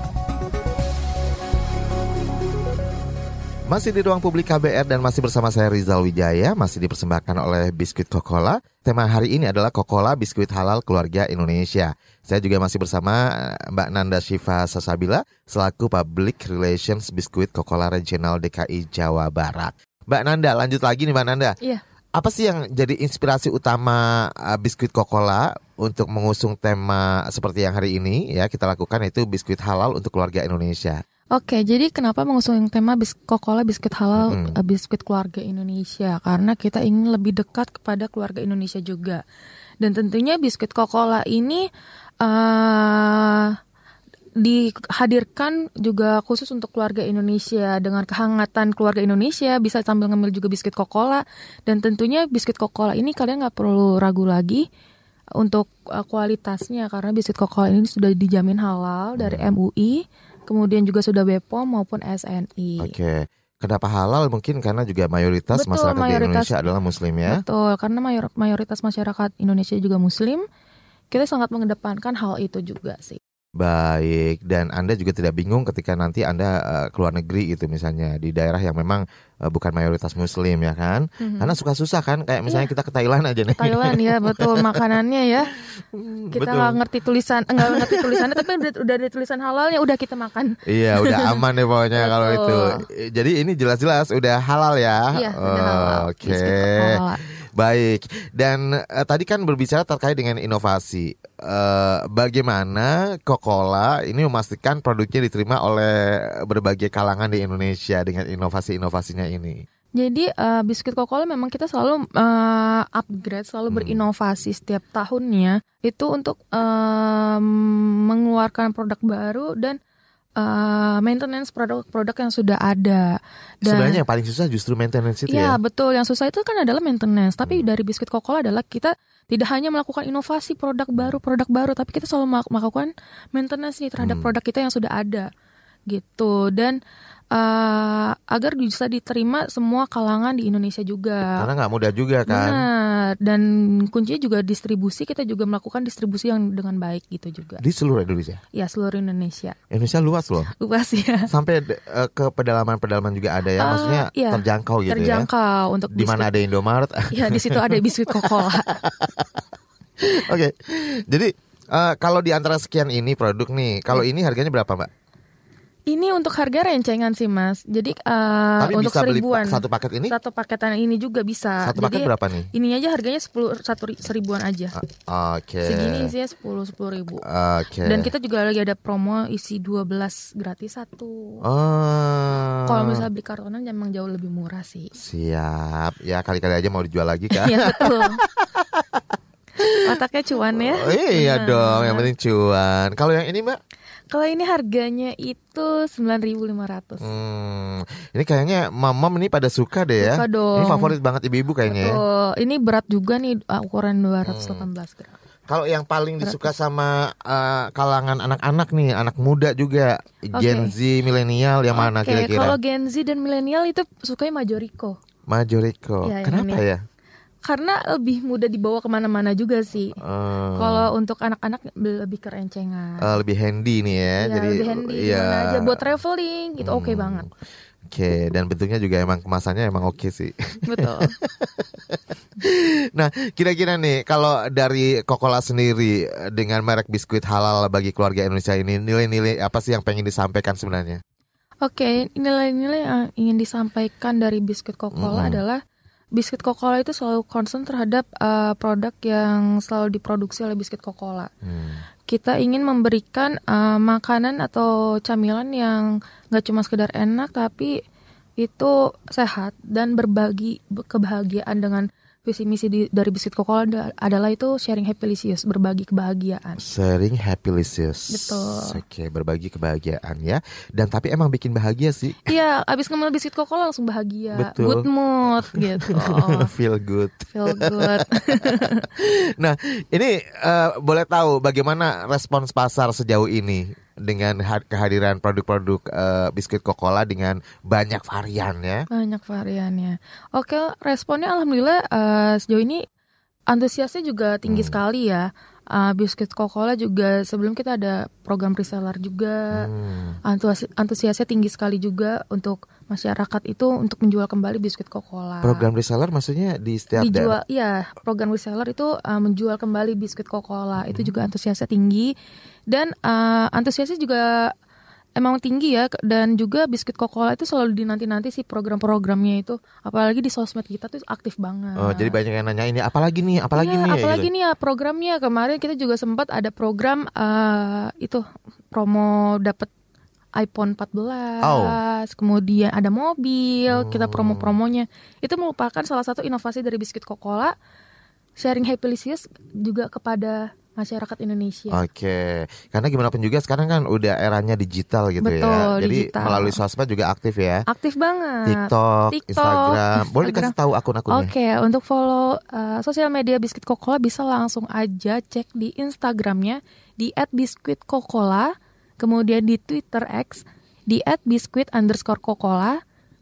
Speaker 3: Masih di ruang publik KBR dan masih bersama saya Rizal Wijaya, masih dipersembahkan oleh Biskuit Coca-Cola. Tema hari ini adalah Coca-Cola Biskuit Halal Keluarga Indonesia. Saya juga masih bersama eh, Mbak Nanda Shiva Sasabila selaku Public Relations Biskuit Coca-Cola Regional DKI Jawa Barat. Mbak Nanda, lanjut lagi nih Mbak Nanda.
Speaker 4: Iya.
Speaker 3: Apa sih yang jadi inspirasi utama uh, biskuit Coca-Cola untuk mengusung tema seperti yang hari ini ya kita lakukan itu biskuit halal untuk keluarga Indonesia.
Speaker 4: Oke, jadi kenapa mengusung tema bis Coca-Cola biskuit halal, eh, biskuit keluarga Indonesia? Karena kita ingin lebih dekat kepada keluarga Indonesia juga. Dan tentunya biskuit Coca-Cola ini eh dihadirkan juga khusus untuk keluarga Indonesia dengan kehangatan keluarga Indonesia bisa sambil ngemil juga biskuit Coca-Cola dan tentunya biskuit Coca-Cola ini kalian nggak perlu ragu lagi untuk uh, kualitasnya karena biskuit Coca-Cola ini sudah dijamin halal dari MUI kemudian juga sudah BPOM maupun SNI.
Speaker 3: Oke. Kenapa halal? Mungkin karena juga mayoritas
Speaker 4: Betul,
Speaker 3: masyarakat di
Speaker 4: mayoritas-
Speaker 3: Indonesia adalah muslim ya.
Speaker 4: Betul, karena mayor- mayoritas masyarakat Indonesia juga muslim. Kita sangat mengedepankan hal itu juga sih.
Speaker 3: Baik, dan Anda juga tidak bingung ketika nanti Anda uh, keluar negeri gitu misalnya di daerah yang memang uh, bukan mayoritas muslim ya kan.
Speaker 4: Mhm.
Speaker 3: Karena suka susah kan kayak misalnya
Speaker 4: Iya.
Speaker 3: kita ke Thailand aja nih.
Speaker 4: Thailand ya betul makanannya ya kita
Speaker 3: Betul.
Speaker 4: nggak ngerti tulisan enggak ngerti tulisannya tapi udah, udah ada tulisan halalnya udah kita makan
Speaker 3: Iya, udah aman deh pokoknya kalau itu. Jadi ini jelas-jelas udah halal ya.
Speaker 4: iya udah halal
Speaker 3: Oh, Oke.
Speaker 4: Coca-Cola.
Speaker 3: Baik, dan eh, tadi kan berbicara terkait dengan inovasi. Eh, bagaimana Coca-Cola ini memastikan produknya diterima oleh berbagai kalangan di Indonesia dengan inovasi-inovasinya ini?
Speaker 4: jadi eh, biskuit Coca-Cola memang kita selalu eh, upgrade selalu
Speaker 3: Hmm.
Speaker 4: berinovasi setiap tahunnya itu untuk eh, mengeluarkan produk baru dan eh, maintenance produk-produk yang sudah ada dan
Speaker 3: Sebenarnya yang paling susah justru maintenance itu
Speaker 4: Iya
Speaker 3: ya.
Speaker 4: betul, yang susah itu kan adalah maintenance. Tapi
Speaker 3: Hmm.
Speaker 4: dari biskuit Coca-Cola adalah kita tidak hanya melakukan inovasi produk baru, produk baru, tapi kita selalu melak- melakukan maintenance nih terhadap
Speaker 3: Hmm.
Speaker 4: produk kita yang sudah ada, gitu. Dan eh, agar bisa diterima semua kalangan di Indonesia juga.
Speaker 3: Karena nggak mudah juga kan.
Speaker 4: Benar. Dan kuncinya juga distribusi, kita juga melakukan distribusi yang dengan baik gitu juga.
Speaker 3: Di seluruh Indonesia.
Speaker 4: Ya seluruh Indonesia.
Speaker 3: Indonesia luas loh.
Speaker 4: Luas ya.
Speaker 3: Sampai eh, ke pedalaman-pedalaman juga ada ya.
Speaker 4: Ah,
Speaker 3: Maksudnya
Speaker 4: iya.
Speaker 3: terjangkau gitu ya.
Speaker 4: Terjangkau untuk
Speaker 3: Di mana ada Indomaret.
Speaker 4: Ya di situ ada biskuit Coca-Cola.
Speaker 3: Oke. Jadi eh, kalau di antara sekian ini produk nih, kalau ini harganya berapa, Mbak?
Speaker 4: Ini untuk harga rencengan sih mas. Jadi eh,
Speaker 3: Tapi
Speaker 4: untuk
Speaker 3: bisa beli
Speaker 4: seribuan.
Speaker 3: pa- satu paket ini?
Speaker 4: Satu paketan ini juga bisa.
Speaker 3: Satu paket
Speaker 4: Jadi
Speaker 3: berapa nih?
Speaker 4: ini aja harganya sepuluh satu ri- seribuan aja.
Speaker 3: Oke.
Speaker 4: Segini isinya sepuluh sepuluh ribu.
Speaker 3: Oke.
Speaker 4: Dan kita juga lagi ada promo isi 12 gratis satu.
Speaker 3: Oh.
Speaker 4: Kalau misalnya beli kartonan emang jauh lebih murah sih.
Speaker 3: Siap. Ya kali-kali aja mau dijual lagi kan?
Speaker 4: Iya betul. Otaknya cuan ya.
Speaker 3: Oh, iya
Speaker 4: Benar.
Speaker 3: dong, yang penting cuan. Kalau yang ini mbak,
Speaker 4: Kalau ini harganya itu 9.500.
Speaker 3: hmm, ini kayaknya mamam ini pada suka deh ya.
Speaker 4: Suka dong.
Speaker 3: Ini favorit banget ibu-ibu kayaknya ya.
Speaker 4: Ini berat juga nih uh, ukuran 218
Speaker 3: Hmm.
Speaker 4: gram.
Speaker 3: Kalau yang paling disuka sama uh, kalangan anak-anak nih, anak muda juga, Gen Z, milenial yang mana kira-kira?
Speaker 4: Kalau Gen Z dan milenial itu sukanya Majoriko.
Speaker 3: Majoriko.
Speaker 4: Ya,
Speaker 3: Kenapa
Speaker 4: ini.
Speaker 3: ya?
Speaker 4: Karena lebih mudah dibawa ke mana-mana juga sih.
Speaker 3: Eh,
Speaker 4: Kalau untuk anak-anak lebih kerencengan.
Speaker 3: eh, lebih handy nih ya.
Speaker 4: Ya,
Speaker 3: Jadi
Speaker 4: lebih handy mana aja buat traveling itu oke
Speaker 3: Hmm.
Speaker 4: banget.
Speaker 3: Oke, dan bentuknya juga emang kemasannya emang oke sih.
Speaker 4: Betul.
Speaker 3: Nah, kira-kira nih kalau dari Coca-Cola sendiri dengan merek biskuit halal bagi keluarga Indonesia ini nilai-nilai apa sih yang pengen disampaikan sebenarnya?
Speaker 4: Oke, nilai-nilai yang ingin disampaikan dari biskuit Coca-Cola
Speaker 3: Mm-mm.
Speaker 4: adalah biskuit Coca-Cola itu selalu concern terhadap uh, produk yang selalu diproduksi oleh biskuit Coca-Cola.
Speaker 3: Hmm.
Speaker 4: Kita ingin memberikan uh, makanan atau camilan yang nggak cuma sekedar enak tapi itu sehat dan berbagi be- kebahagiaan dengan visi misi di- dari biskuit ada- adalah itu sharing happylicious, berbagi kebahagiaan.
Speaker 3: Sharing happylicious.
Speaker 4: Betul.
Speaker 3: Oke, berbagi kebahagiaan ya. Dan tapi emang bikin bahagia sih.
Speaker 4: Iya, abis ngemil biskuit Coca-Cola langsung bahagia,
Speaker 3: Betul.
Speaker 4: good mood gitu.
Speaker 3: Feel good.
Speaker 4: Feel good.
Speaker 3: Nah, ini eh, boleh tahu bagaimana respons pasar sejauh ini dengan ha- kehadiran produk-produk eh, biskuit Coca-Cola dengan banyak varian ya.
Speaker 4: Banyak variannya. Oke, responnya alhamdulillah eh, sejauh ini antusiasnya juga tinggi
Speaker 3: Hmm.
Speaker 4: sekali ya. Eh, biskuit Coca-Cola juga sebelum kita ada program reseller juga.
Speaker 3: Hmm.
Speaker 4: Antusiasnya tinggi sekali juga untuk masyarakat itu untuk menjual kembali biskuit Coca-Cola.
Speaker 3: Program reseller maksudnya di setiap daerah.
Speaker 4: dijual ya program reseller itu uh, menjual kembali biskuit Coca-Cola itu juga antusiasnya tinggi dan uh, antusiasnya juga emang tinggi ya dan juga biskuit Coca-Cola itu selalu dinanti-nanti sih program-programnya itu apalagi di sosmed kita tuh aktif banget.
Speaker 3: Oh, jadi banyak yang nanya ini apalagi nih, apalagi
Speaker 4: Iya,
Speaker 3: nih.
Speaker 4: apalagi
Speaker 3: gitu.
Speaker 4: nih ya programnya kemarin kita juga sempat ada program uh, itu promo dapat iPhone 14,
Speaker 3: Oh.
Speaker 4: kemudian ada mobil, kita
Speaker 3: Hmm.
Speaker 4: promo-promonya. Itu merupakan salah satu inovasi dari biskuit Coca-Cola sharing happylicious juga kepada masyarakat Indonesia.
Speaker 3: Oke, karena gimana pun juga sekarang kan udah eranya digital gitu ya.
Speaker 4: Betul,
Speaker 3: Jadi
Speaker 4: digital.
Speaker 3: melalui sosmed juga aktif ya.
Speaker 4: Aktif banget.
Speaker 3: TikTok,
Speaker 4: TikTok,
Speaker 3: Instagram. Boleh
Speaker 4: Instagram.
Speaker 3: dikasih tahu akun-akunnya?
Speaker 4: Oke, untuk follow uh, sosial media Biskuit Coca-Cola bisa langsung aja cek di Instagramnya di @biskuitcocola, kemudian di Twitter X di @biskuit underscore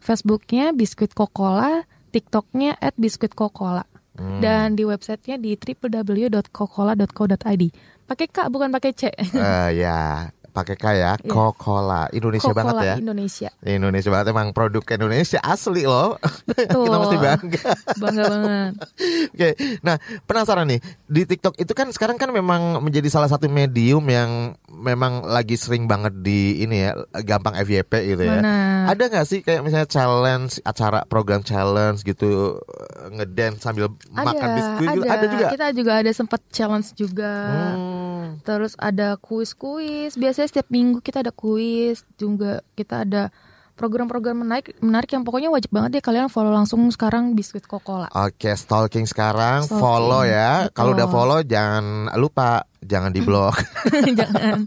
Speaker 4: Facebooknya Biskuit Coca-Cola, TikToknya @biskuitcoca-cola,
Speaker 3: Hmm.
Speaker 4: dan di websitenya di www.coca-cola.co.id. Pakai K bukan pakai C.
Speaker 3: Eh, ya, pakai K ya. Coca-Cola. Indonesia banget
Speaker 4: Coca-Cola
Speaker 3: ya.
Speaker 4: Indonesia.
Speaker 3: Indonesia banget emang produk Indonesia asli loh.
Speaker 4: Betul.
Speaker 3: Kita mesti bangga.
Speaker 4: Bangga banget.
Speaker 3: Oke, nah penasaran nih di TikTok itu kan sekarang kan memang menjadi salah satu medium yang memang lagi sering banget di ini ya gampang FYP gitu ya.
Speaker 4: Mana?
Speaker 3: Ada nggak sih kayak misalnya challenge acara program challenge gitu ngedance sambil makan biskuit gitu? Ada juga.
Speaker 4: Kita juga ada sempat challenge juga.
Speaker 3: Hmm.
Speaker 4: Terus ada kuis-kuis. Biasanya setiap minggu kita ada kuis. Juga kita ada program-program menarik, menarik yang pokoknya wajib banget deh kalian follow langsung sekarang Biskuit Coca-Cola.
Speaker 3: Oke, stalking sekarang,
Speaker 4: Stalking,
Speaker 3: follow ya. Kalau udah follow jangan lupa jangan di blok.
Speaker 4: Jangan.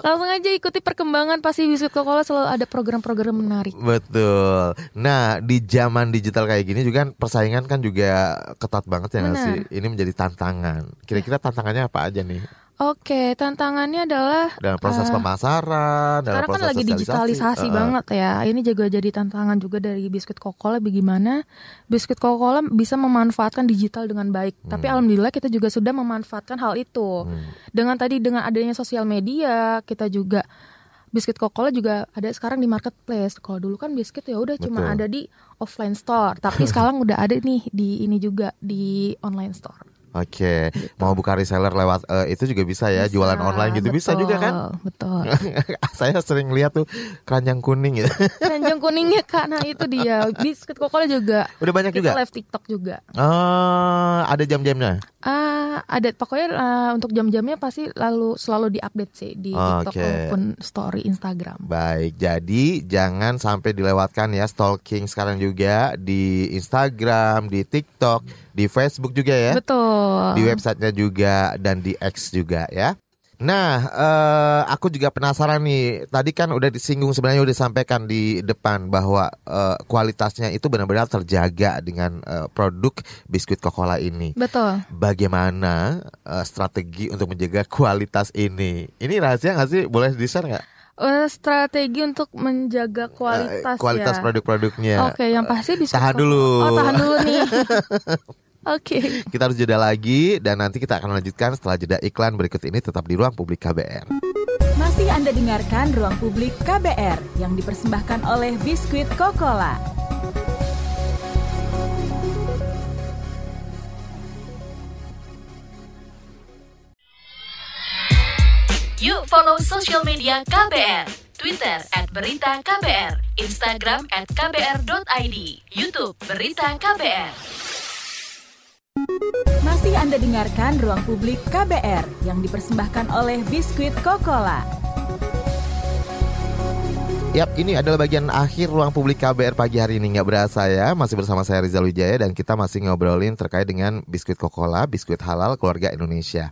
Speaker 4: Langsung aja ikuti perkembangan pasti Biskuit Coca-Cola selalu ada program-program menarik.
Speaker 3: Betul. Nah, di zaman digital kayak gini juga kan persaingan kan juga ketat banget ya
Speaker 4: Benar.
Speaker 3: sih? Ini menjadi tantangan. Kira-kira tantangannya apa aja nih?
Speaker 4: Oke, tantangannya adalah
Speaker 3: Dalam proses
Speaker 4: eh,
Speaker 3: pemasaran, dalam
Speaker 4: Sekarang kan lagi digitalisasi
Speaker 3: Eh,
Speaker 4: banget ya. Ini juga jadi tantangan juga dari biskuit Coca-Cola bagaimana biskuit Coca-Cola bisa memanfaatkan digital dengan baik. Tapi alhamdulillah kita juga sudah memanfaatkan hal itu.
Speaker 3: Hmm.
Speaker 4: Dengan tadi dengan adanya sosial media, kita juga biskuit Coca-Cola juga ada sekarang di marketplace. Kalau dulu kan biskuit ya udah cuma ada di offline store, tapi sekarang udah ada nih di ini juga di online store.
Speaker 3: Oke, mau buka reseller lewat eh, itu juga bisa ya, jualan online gitu bisa juga kan?
Speaker 4: Betul.
Speaker 3: Saya sering lihat tuh keranjang kuning gitu.
Speaker 4: Keranjang kuningnya kak, nah itu dia. Biskuit Coca-Cola juga.
Speaker 3: Udah banyak
Speaker 4: Kita
Speaker 3: juga.
Speaker 4: live TikTok juga.
Speaker 3: Oh, ada jam-jamnya.
Speaker 4: Ah, ada pokoknya ah, untuk jam-jamnya pasti lalu selalu diupdate sih di TikTok maupun story Instagram.
Speaker 3: Baik, jadi jangan sampai dilewatkan ya stalking sekarang juga di Instagram, di TikTok, di Facebook juga ya.
Speaker 4: Betul.
Speaker 3: Di websitenya juga dan di X juga ya. Nah, eh, aku juga penasaran nih. Tadi kan udah disinggung sebenarnya udah disampaikan di depan bahwa eh, kualitasnya itu benar-benar terjaga dengan eh, produk biskuit Coca-Cola ini.
Speaker 4: Betul.
Speaker 3: Bagaimana eh, strategi untuk menjaga kualitas ini? Ini rahasia nggak sih? Boleh di-share nggak?
Speaker 4: Strategi untuk menjaga kualitas
Speaker 3: kualitas
Speaker 4: ya.
Speaker 3: produk-produknya.
Speaker 4: Oke, yang pasti bisa
Speaker 3: Tahan dulu.
Speaker 4: Oh, tahan dulu nih. Oke.
Speaker 3: Kita harus jeda lagi dan nanti kita akan lanjutkan setelah jeda iklan berikut ini tetap di ruang publik KBR.
Speaker 2: Masih Anda dengarkan Ruang Publik KBR yang dipersembahkan oleh Biskuit Coca-Cola.
Speaker 5: Yuk follow social media KBR. Twitter at Berita KBR, Instagram at KBR.id, Youtube Berita KBR.
Speaker 2: Masih Anda dengarkan Ruang Publik KBR yang dipersembahkan oleh Biskuit Coca-Cola.
Speaker 3: Yap, ini adalah bagian akhir ruang publik KBR pagi hari ini nggak berasa ya. Masih bersama saya Rizal Wijaya dan kita masih ngobrolin terkait dengan biskuit Coca-Cola, biskuit halal keluarga Indonesia.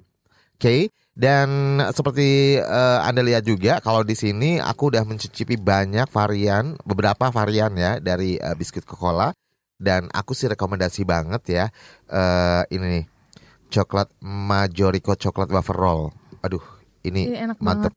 Speaker 3: Oke, dan seperti eh, Anda lihat juga kalau di sini aku udah mencicipi banyak varian, beberapa varian ya dari eh, biskuit Coca-Cola dan aku sih rekomendasi banget ya eh, ini nih coklat Majorico coklat wafer roll. Aduh, ini,
Speaker 4: Ini enak
Speaker 3: mantep.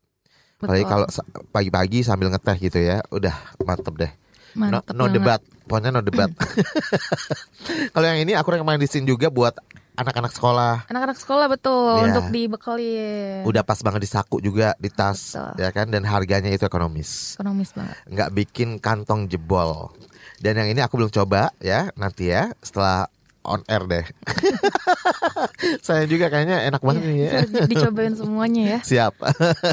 Speaker 3: Apalagi kalau pagi-pagi sambil ngeteh gitu ya, udah mantep deh. No,
Speaker 4: Mantep
Speaker 3: no
Speaker 4: banget.
Speaker 3: debat, pokoknya no debat. kalau yang ini aku rekomendasiin juga buat anak-anak sekolah.
Speaker 4: Anak-anak sekolah betul
Speaker 3: Iya.
Speaker 4: untuk dibekalin.
Speaker 3: Udah pas banget di saku juga di tas,
Speaker 4: Betul.
Speaker 3: ya kan? Dan harganya itu ekonomis,
Speaker 4: ekonomis banget.
Speaker 3: nggak bikin kantong jebol. Dan yang ini aku belum coba ya, nanti ya setelah on air deh. Saya juga kayaknya enak banget nih ya.
Speaker 4: Iya, Dicobain semuanya ya.
Speaker 3: Siap.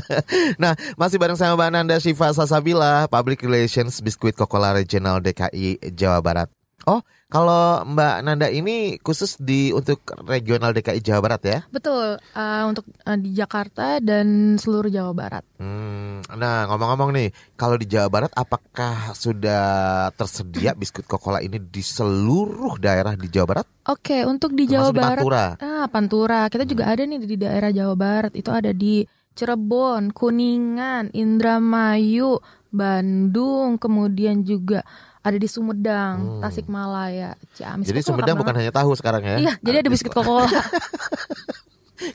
Speaker 3: nah, masih bareng sama Mbak Nanda Syifa Sasabila, Public Relations Biskuit Coca-Cola Regional DKI Jawa Barat. Oh, kalau Mbak Nanda ini khusus di untuk regional DKI Jawa Barat ya?
Speaker 4: Betul, eh, untuk eh, di Jakarta dan seluruh Jawa Barat.
Speaker 3: Hmm, nah ngomong-ngomong nih, kalau di Jawa Barat apakah sudah tersedia biskuit Coca-Cola ini di seluruh daerah di Jawa Barat?
Speaker 4: Oke, untuk di Jawa
Speaker 3: Termasuk di
Speaker 4: Barat.
Speaker 3: Pantura?
Speaker 4: Ah, Pantura. Kita juga ada nih di daerah Jawa Barat. Itu ada di Cirebon, Kuningan, Indramayu, Bandung, kemudian juga ada di Sumedang,
Speaker 3: Hmm.
Speaker 4: Tasikmalaya, Ciamis.
Speaker 3: Jadi
Speaker 4: Kok
Speaker 3: Sumedang bukan hanya tahu sekarang ya?
Speaker 4: Iya, jadi ada biskuit Coca-Cola.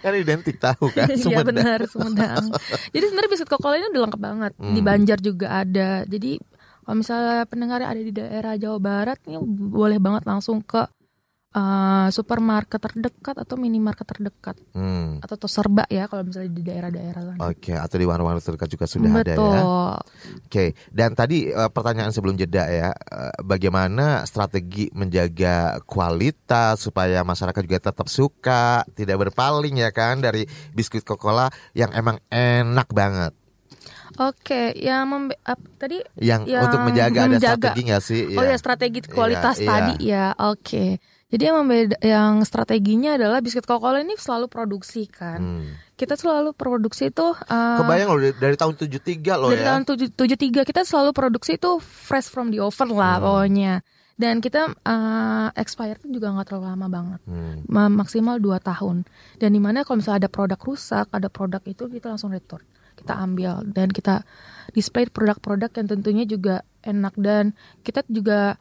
Speaker 3: Kan identik tahu kan
Speaker 4: Iya
Speaker 3: Sumedang.
Speaker 4: benar Sumedang. Jadi sebenarnya biskuit Coca-Cola ini udah lengkap banget. Di
Speaker 3: Hmm.
Speaker 4: Banjar juga ada. Jadi kalau misalnya pendengar yang ada di daerah Jawa Barat ini boleh banget langsung ke eh, supermarket terdekat atau minimarket terdekat
Speaker 3: Hmm.
Speaker 4: atau atau serba ya kalau misalnya di daerah-daerah lain.
Speaker 3: Oke, atau di warung-warung terdekat juga sudah ada
Speaker 4: Betul.
Speaker 3: ya. Oke, dan tadi eh, pertanyaan sebelum jeda ya, eh, bagaimana strategi menjaga kualitas supaya masyarakat juga tetap suka, tidak berpaling ya kan dari biskuit Coca-Cola yang emang enak banget.
Speaker 4: Oke, yang membe- ap- tadi
Speaker 3: Yang,
Speaker 4: Yang
Speaker 3: untuk menjaga ada
Speaker 4: menjaga.
Speaker 3: strategi nggak sih?
Speaker 4: Oh
Speaker 3: Iya.
Speaker 4: ya strategi kualitas
Speaker 3: Iya,
Speaker 4: tadi
Speaker 3: iya.
Speaker 4: ya. Oke. Jadi yang membeda yang strateginya adalah biskuit Coca-Cola ini selalu produksi kan.
Speaker 3: Hmm.
Speaker 4: Kita selalu produksi itu eh,
Speaker 3: Kebayang loh dari, dari tahun 73 loh
Speaker 4: dari
Speaker 3: ya.
Speaker 4: tahun tujuh- 73 kita selalu produksi itu fresh from the oven lah
Speaker 3: Hmm.
Speaker 4: pokoknya. Dan kita eh, expired juga nggak terlalu lama banget.
Speaker 3: Hmm.
Speaker 4: Ma- maksimal 2 tahun. Dan di mana kalau misalnya ada produk rusak, ada produk itu kita langsung return. Kita ambil dan kita display produk-produk yang tentunya juga enak dan kita juga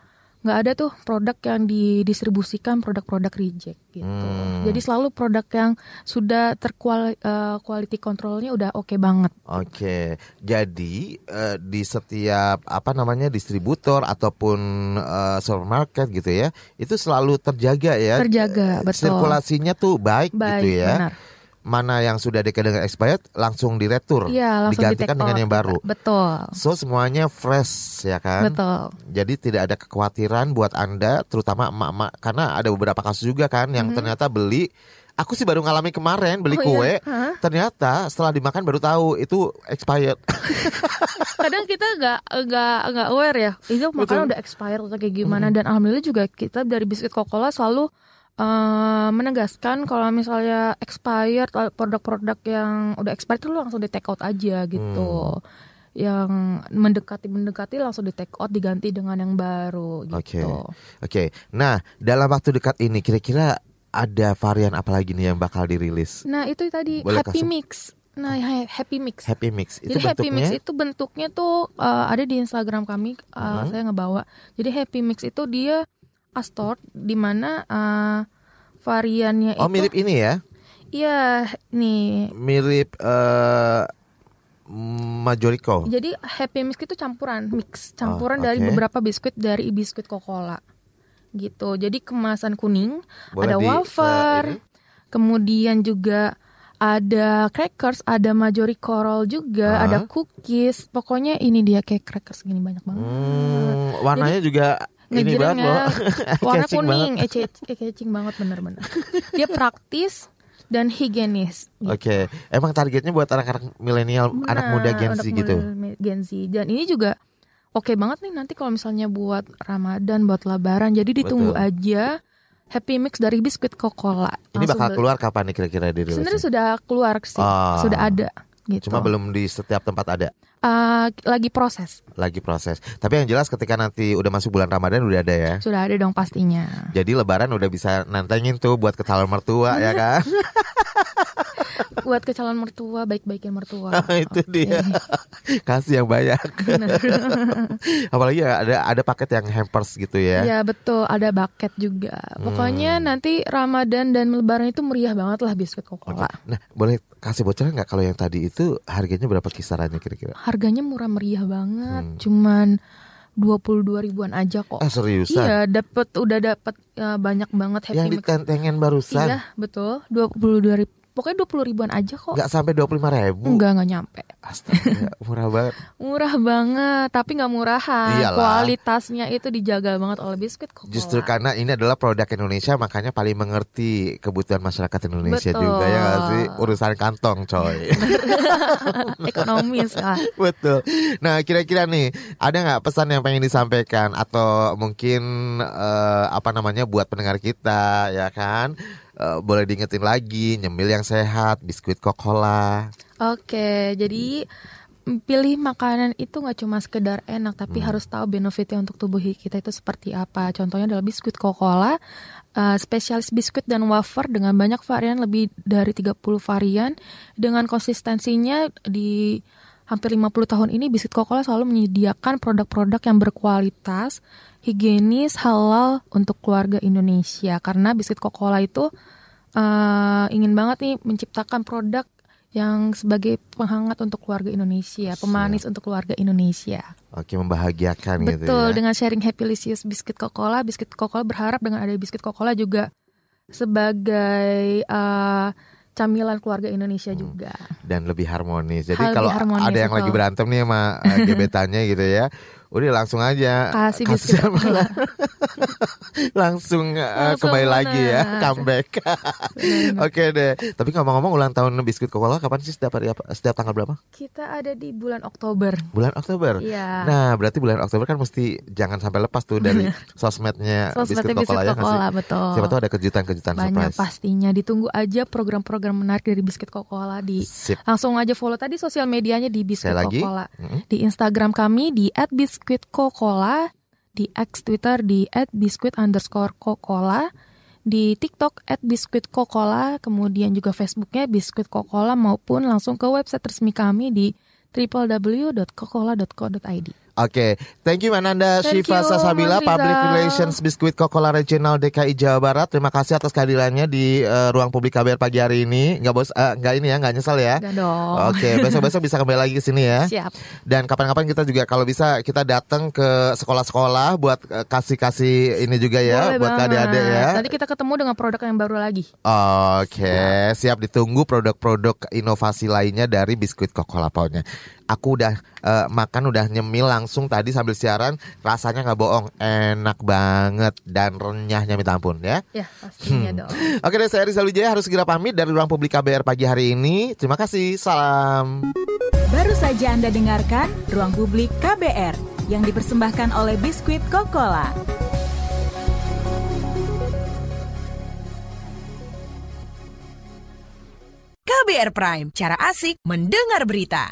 Speaker 4: nggak ada tuh produk yang didistribusikan produk-produk reject gitu.
Speaker 3: Hmm.
Speaker 4: Jadi selalu produk yang sudah terkual eh, quality controlnya udah oke banget.
Speaker 3: Oke, jadi eh, di setiap apa namanya distributor ataupun eh, supermarket gitu ya, itu selalu terjaga ya.
Speaker 4: Terjaga, betul.
Speaker 3: Sirkulasinya tuh baik,
Speaker 4: Baik,
Speaker 3: gitu ya.
Speaker 4: benar.
Speaker 3: Mana yang sudah dekat dengan expired langsung diretur,
Speaker 4: Iya, langsung
Speaker 3: digantikan dengan yang baru.
Speaker 4: Betul.
Speaker 3: So semuanya fresh ya kan.
Speaker 4: Betul.
Speaker 3: Jadi tidak ada kekhawatiran buat anda, terutama emak-emak, karena ada beberapa kasus juga kan yang
Speaker 4: Mhm.
Speaker 3: ternyata beli Aku sih baru ngalami kemarin beli
Speaker 4: Oh,
Speaker 3: kue.
Speaker 4: iya?
Speaker 3: Ternyata setelah dimakan baru tahu itu expired.
Speaker 4: kadang kita nggak nggak nggak aware ya itu makanan udah expired atau kayak gimana dan alhamdulillah juga kita dari biskuit Coca-Cola selalu eh, menegaskan kalau misalnya expired eh, produk-produk yang udah expired itu langsung di take out aja gitu yang mendekati mendekati langsung di take out diganti dengan yang baru
Speaker 3: Oke.
Speaker 4: gitu
Speaker 3: Oke. Nah, dalam waktu dekat ini kira-kira ada varian apa lagi nih yang bakal dirilis?
Speaker 4: nah itu tadi
Speaker 3: Boleh
Speaker 4: happy
Speaker 3: kasih-
Speaker 4: mix nah ha- happy mix
Speaker 3: Happy Mix. Itu
Speaker 4: Jadi Happy
Speaker 3: bentuknya
Speaker 4: Mix itu bentuknya tuh uh, ada di Instagram kami, uh,
Speaker 3: Mhm.
Speaker 4: saya ngebawa. Jadi Happy Mix itu dia Astor di mana uh, variannya
Speaker 3: Oh,
Speaker 4: itu
Speaker 3: mirip ini ya?
Speaker 4: Iya, nih.
Speaker 3: Mirip eh Majorico.
Speaker 4: Jadi Happy Mix itu campuran, mix campuran
Speaker 3: Oh,
Speaker 4: dari
Speaker 3: oke.
Speaker 4: beberapa biskuit dari biskuit Coca-Cola. Gitu. Jadi kemasan kuning,
Speaker 3: Boleh
Speaker 4: ada
Speaker 3: di-
Speaker 4: wafer,
Speaker 3: ini?
Speaker 4: kemudian juga ada crackers, ada Majorico roll juga,
Speaker 3: Ah.
Speaker 4: ada cookies. Pokoknya ini dia kayak crackers gini banyak banget.
Speaker 3: Hmm, warnanya juga ini banget loh.
Speaker 4: warna kuning ece eh, catching banget bener-bener dia praktis dan higienis gitu.
Speaker 3: Oke, emang targetnya buat anak-anak milenial, anak muda
Speaker 4: Nah,
Speaker 3: Gen Z gitu.
Speaker 4: Gen Z dan ini juga oke banget nih nanti kalau misalnya buat Ramadan buat Lebaran jadi ditunggu
Speaker 3: Betul.
Speaker 4: aja Happy Mix dari biskuit Coca-Cola
Speaker 3: Ini
Speaker 4: Langsung
Speaker 3: bakal keluar kapan nih kira-kira dirilisnya?
Speaker 4: sebenarnya sudah keluar sih
Speaker 3: Ah.
Speaker 4: sudah ada gitu
Speaker 3: Cuma belum di setiap tempat ada,
Speaker 4: Ah, lagi proses
Speaker 3: lagi proses. Tapi yang jelas ketika nanti udah masuk bulan Ramadan udah ada ya.
Speaker 4: sudah ada dong pastinya
Speaker 3: Jadi Lebaran udah bisa nantengin tuh buat ke calon mertua ya kan?
Speaker 4: buat ke calon mertua baik-baikin mertua
Speaker 3: itu dia. Kasih yang banyak. Apalagi ya ada ada paket yang hampers gitu ya.
Speaker 4: Ya betul, ada bucket juga. Pokoknya
Speaker 3: Hmm.
Speaker 4: nanti Ramadan dan Lebaran itu meriah banget lah biskuit
Speaker 3: Oke.
Speaker 4: Coca-Cola.
Speaker 3: Nah, boleh kasih bocoran nggak kalau yang tadi itu harganya berapa kisarannya kira-kira?
Speaker 4: Harganya murah meriah banget,
Speaker 3: Hmm.
Speaker 4: cuman 22 ribuan aja kok.
Speaker 3: Ah seriusan?
Speaker 4: Iya, dapat udah dapat ya, banyak banget happy
Speaker 3: yang ditentengin barusan
Speaker 4: Iya, betul. 22 ribu. Pokoknya 20 ribuan aja kok.
Speaker 3: nggak sampai dua puluh ribu.
Speaker 4: Enggak, enggak nyampe.
Speaker 3: Astaga, murah banget.
Speaker 4: Murah banget, tapi nggak murahan.
Speaker 3: Iyalah.
Speaker 4: Kualitasnya itu dijaga banget oleh biskuit Coca-Cola.
Speaker 3: Justru karena ini adalah produk Indonesia makanya paling mengerti kebutuhan masyarakat Indonesia
Speaker 4: Betul.
Speaker 3: juga ya nggak sih urusan kantong coy.
Speaker 4: ekonomis ah.
Speaker 3: Betul. Nah kira-kira nih ada nggak pesan yang pengen disampaikan atau mungkin eh, apa namanya buat pendengar kita ya kan? Eh, boleh diingetin lagi nyemil yang sehat, biskuit Coca-Cola.
Speaker 4: Oke, jadi pilih makanan itu nggak cuma sekedar enak, tapi
Speaker 3: Hmm.
Speaker 4: harus tahu benefitnya untuk tubuh kita itu seperti apa. Contohnya adalah biskuit Coca-Cola, eh, spesialis biskuit dan wafer dengan banyak varian lebih dari 30 varian dengan konsistensinya di hampir 50 tahun ini biskuit Coca-Cola selalu menyediakan produk-produk yang berkualitas, higienis, halal untuk keluarga Indonesia karena biskuit Coca-Cola itu eh, ingin banget nih menciptakan produk yang sebagai penghangat untuk keluarga Indonesia, pemanis untuk keluarga Indonesia.
Speaker 3: Oke membahagiakan gitu
Speaker 4: Betul,
Speaker 3: ya.
Speaker 4: dengan sharing Happylicious biskuit Coca-Cola, biskuit Coca-Cola berharap dengan ada biskuit Coca-Cola juga sebagai eh, camilan keluarga Indonesia juga.
Speaker 3: dan lebih harmonis. Jadi
Speaker 4: Lebih
Speaker 3: kalau
Speaker 4: harmonis,
Speaker 3: ada yang
Speaker 4: betul.
Speaker 3: lagi berantem nih sama uh, gebetannya gitu ya, udah langsung aja
Speaker 4: Kasih biskuit Coca-Cola.
Speaker 3: langsung, uh, kembali lagi ya, comeback. Oke deh. Tapi ngomong-ngomong ulang tahun biskuit Coca-Cola kapan sih setiap hari apa? Setiap tanggal berapa?
Speaker 4: Kita ada di bulan Oktober.
Speaker 3: Bulan Oktober.
Speaker 4: Iya.
Speaker 3: Nah, berarti bulan Oktober kan mesti jangan sampai lepas tuh dari sosmednya biskuit Coca-Cola ya?
Speaker 4: Coca-Cola, betul.
Speaker 3: Siapa tahu ada kejutan-kejutan
Speaker 4: Banyak
Speaker 3: surprise.
Speaker 4: pastinya. Ditunggu aja program-program menarik dari biskuit Coca-Cola di
Speaker 3: Sip.
Speaker 4: langsung aja follow tadi sosial medianya di biskuit.
Speaker 3: Mm-mm.
Speaker 4: Di Instagram kami di @biskuitcocola, di X Twitter di @biskuit underscore Coca-Cola, di TikTok @biskuitcocola, kemudian juga Facebooknya biskuit Coca-Cola maupun langsung ke website resmi kami di www.coca-cola.co.id.
Speaker 3: Oke, thank you Mananda
Speaker 4: Thank
Speaker 3: Syifa
Speaker 4: you,
Speaker 3: Sasabila, Public. Relations Biskuit Coca-Cola Regional DKI Jawa Barat. Terima kasih atas kehadirannya di eh, ruang publik KBR pagi hari ini. Nggak bos, nggak ini ya, nggak nyesel ya.
Speaker 4: Enggak dong.
Speaker 3: Oke, besok-besok bisa kembali lagi ke sini ya.
Speaker 4: Siap.
Speaker 3: Dan kapan-kapan kita juga kalau bisa kita datang ke sekolah-sekolah buat eh, kasih-kasih ini juga ya,
Speaker 4: Boleh
Speaker 3: buat adik-adik ya.
Speaker 4: Nanti kita ketemu dengan produk yang baru lagi.
Speaker 3: Oke, siap ditunggu produk-produk inovasi lainnya dari biskuit Coca-Cola pokoknya. Aku udah eh, makan udah nyemil langsung tadi sambil siaran, rasanya nggak bohong, enak banget dan renyahnya minta ampun ya.
Speaker 4: Ya, pastinya
Speaker 3: Hmm.
Speaker 4: dong.
Speaker 3: Oke deh, saya Rizal Wijaya harus segera pamit dari ruang publik KBR pagi hari ini. Terima kasih, salam.
Speaker 2: Baru saja Anda dengarkan Ruang Publik KBR yang dipersembahkan oleh Biskuit Coca-Cola.
Speaker 1: KBR Prime, cara asik mendengar berita.